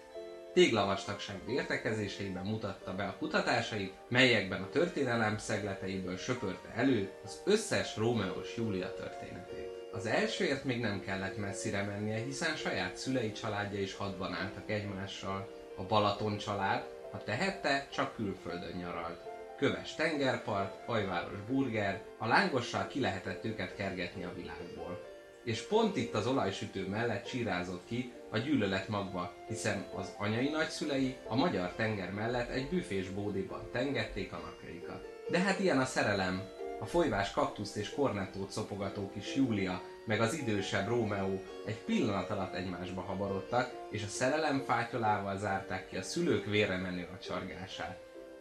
Téglavastagságú értekezéseiben mutatta be a kutatásait, melyekben a történelem szegleteiből söpörte elő az összes Rómeós Júlia történetét. Az elsőért még nem kellett messzire mennie, hiszen saját szülei családja is hadban álltak egymással. A Balaton család, ha tehette, csak külföldön nyaralt. Köves tengerpart, hajváros burger, a lángossal ki lehetett őket kergetni a világból. És pont itt az olajsütő mellett csírázott ki a gyűlölet magva, hiszen az anyai nagyszülei a magyar tenger mellett egy büfés bódiban tengették a napjaikat. De hát ilyen a szerelem, a folyvás kaktuszt és kornettót szopogató kis Júlia, meg az idősebb Rómeó egy pillanat alatt egymásba habarodtak, és a szerelem fátyolával zárták ki a szülők vére menő acsargását.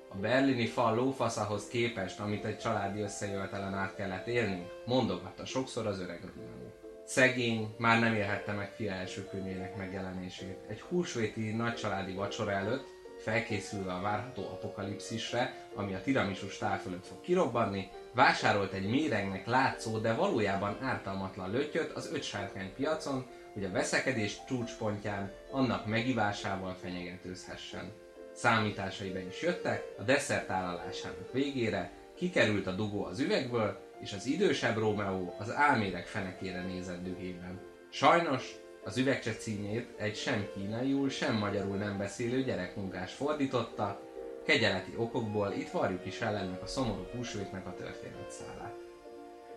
A berlini fal lófaszahoz képest, amit egy családi összejövetelen át kellett élni, mondogatta sokszor az öreg Rómeó. Szegény, már nem élhette meg fia első könyvének megjelenését. Egy húsvéti nagycsaládi vacsora előtt, felkészülve a várható apokalipszisre, ami a tiramisus tál fölött fog kirobbanni, vásárolt egy méregnek látszó, de valójában ártalmatlan lötyöt az öt sárkány piacon, hogy a veszekedés csúcspontján annak megivásával fenyegetőzhessen. Számításai be is jöttek, a desszert állalásának végére kikerült a dugó az üvegből, és az idősebb Rómeó az álméreg fenekére nézett dühében. Sajnos az üvegcse címét egy sem kínaiul, sem magyarul nem beszélő gyerekmunkás fordította, kegyeleti okokból itt varjuk is el ennek a szomorú húsvétnek a történetszálát.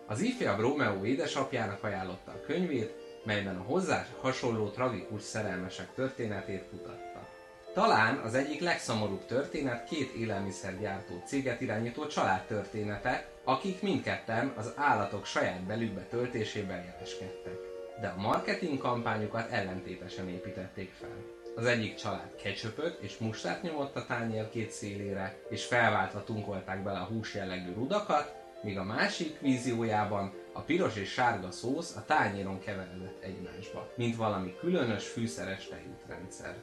Az ifjabb Rómeó édesapjának ajánlotta a könyvét, melyben a hozzá hasonló tragikus szerelmesek történetét kutatta. Talán az egyik legszomorúbb történet két élelmiszergyártó céget irányító család története, akik mindketten az állatok saját belükbe töltésében jeleskedtek. De a marketing kampányukat ellentétesen építették fel. Az egyik család ketchupöt és mustát nyomott a tányér két szélére, és felváltva tunkolták bele a hús jellegű rudakat, míg a másik víziójában a piros és sárga szósz a tányéron keveredett egymásba, mint valami különös fűszeres tejútrendszer.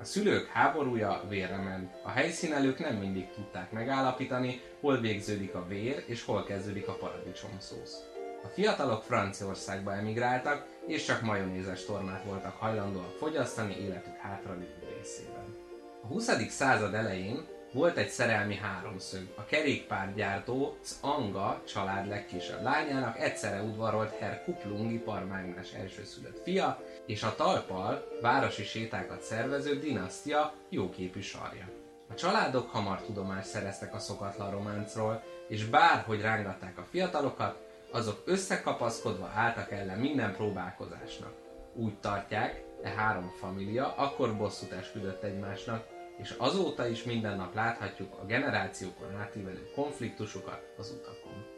A szülők háborúja vérre ment. A helyszínelők nem mindig tudták megállapítani, hol végződik a vér és hol kezdődik a paradicsomszósz. A fiatalok Franciaországba emigráltak, és csak majonézes tormát voltak hajlandóak fogyasztani életük hátralévő részében. A 20. század elején volt egy szerelmi háromszög. A kerékpárgyártó Anga család legkisebb lányának egyszerre udvarolt Herr Kuplung iparmágnás elsőszülött fia, és a talpal városi sétákat szervező dinasztia jóképű sarja. A családok hamar tudomást szereztek a szokatlan románcról, és bárhogy rángatták a fiatalokat, azok összekapaszkodva álltak ellen minden próbálkozásnak. Úgy tartják, e három família akkor bosszút esküdött egymásnak, és azóta is minden nap láthatjuk a generációkon átívelő konfliktusokat az utakon.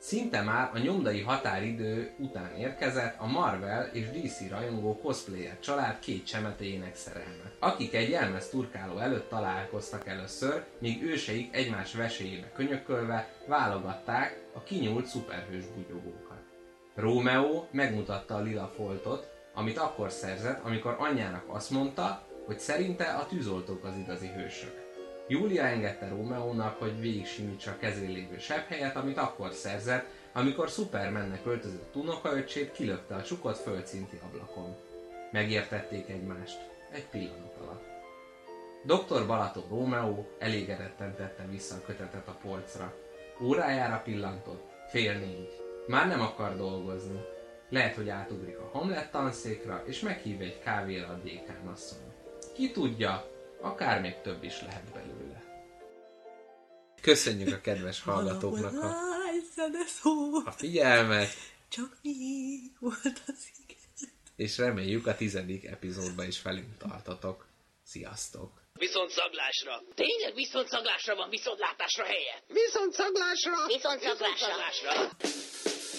Szinte már a nyomdai határidő után érkezett a Marvel és DC rajongó cosplayer család két csemetéjének szerelme, akik egy jelmez turkáló előtt találkoztak először, míg őseik egymás veséjébe könyökölve válogatták a kinyúlt szuperhős bugyogókat. Rómeó megmutatta a lila foltot, amit akkor szerzett, amikor anyjának azt mondta, hogy szerinte a tűzoltók az igazi hősök. Júlia engedte Rómeónak, hogy végig simítsa a kezén lévő helyet, amit akkor szerzett, amikor Supermannek öltözött unokaöcsét kilökte a csukott földszinti ablakon. Megértették egymást egy pillanat alatt. Dr. Balaton Rómeó elégedetten tette vissza a kötetet a polcra. Órájára pillantott, fél négy. Már nem akar dolgozni. Lehet, hogy átugrik a Hamlet tanszékra, és meghív egy kávéra a dékánasszony. Ki tudja, akár még több is lehet belőle. Köszönjük a kedves hallgatóknak a, a figyelmet. Csak még volt az igen. És reméljük a tizedik epizódban is velünk tartotok. Sziasztok! Viszont szaglásra. Tényleg viszont szaglásra van viszontlátásra helye. Viszont szaglásra. Viszont szaglásra. Viszont szaglásra.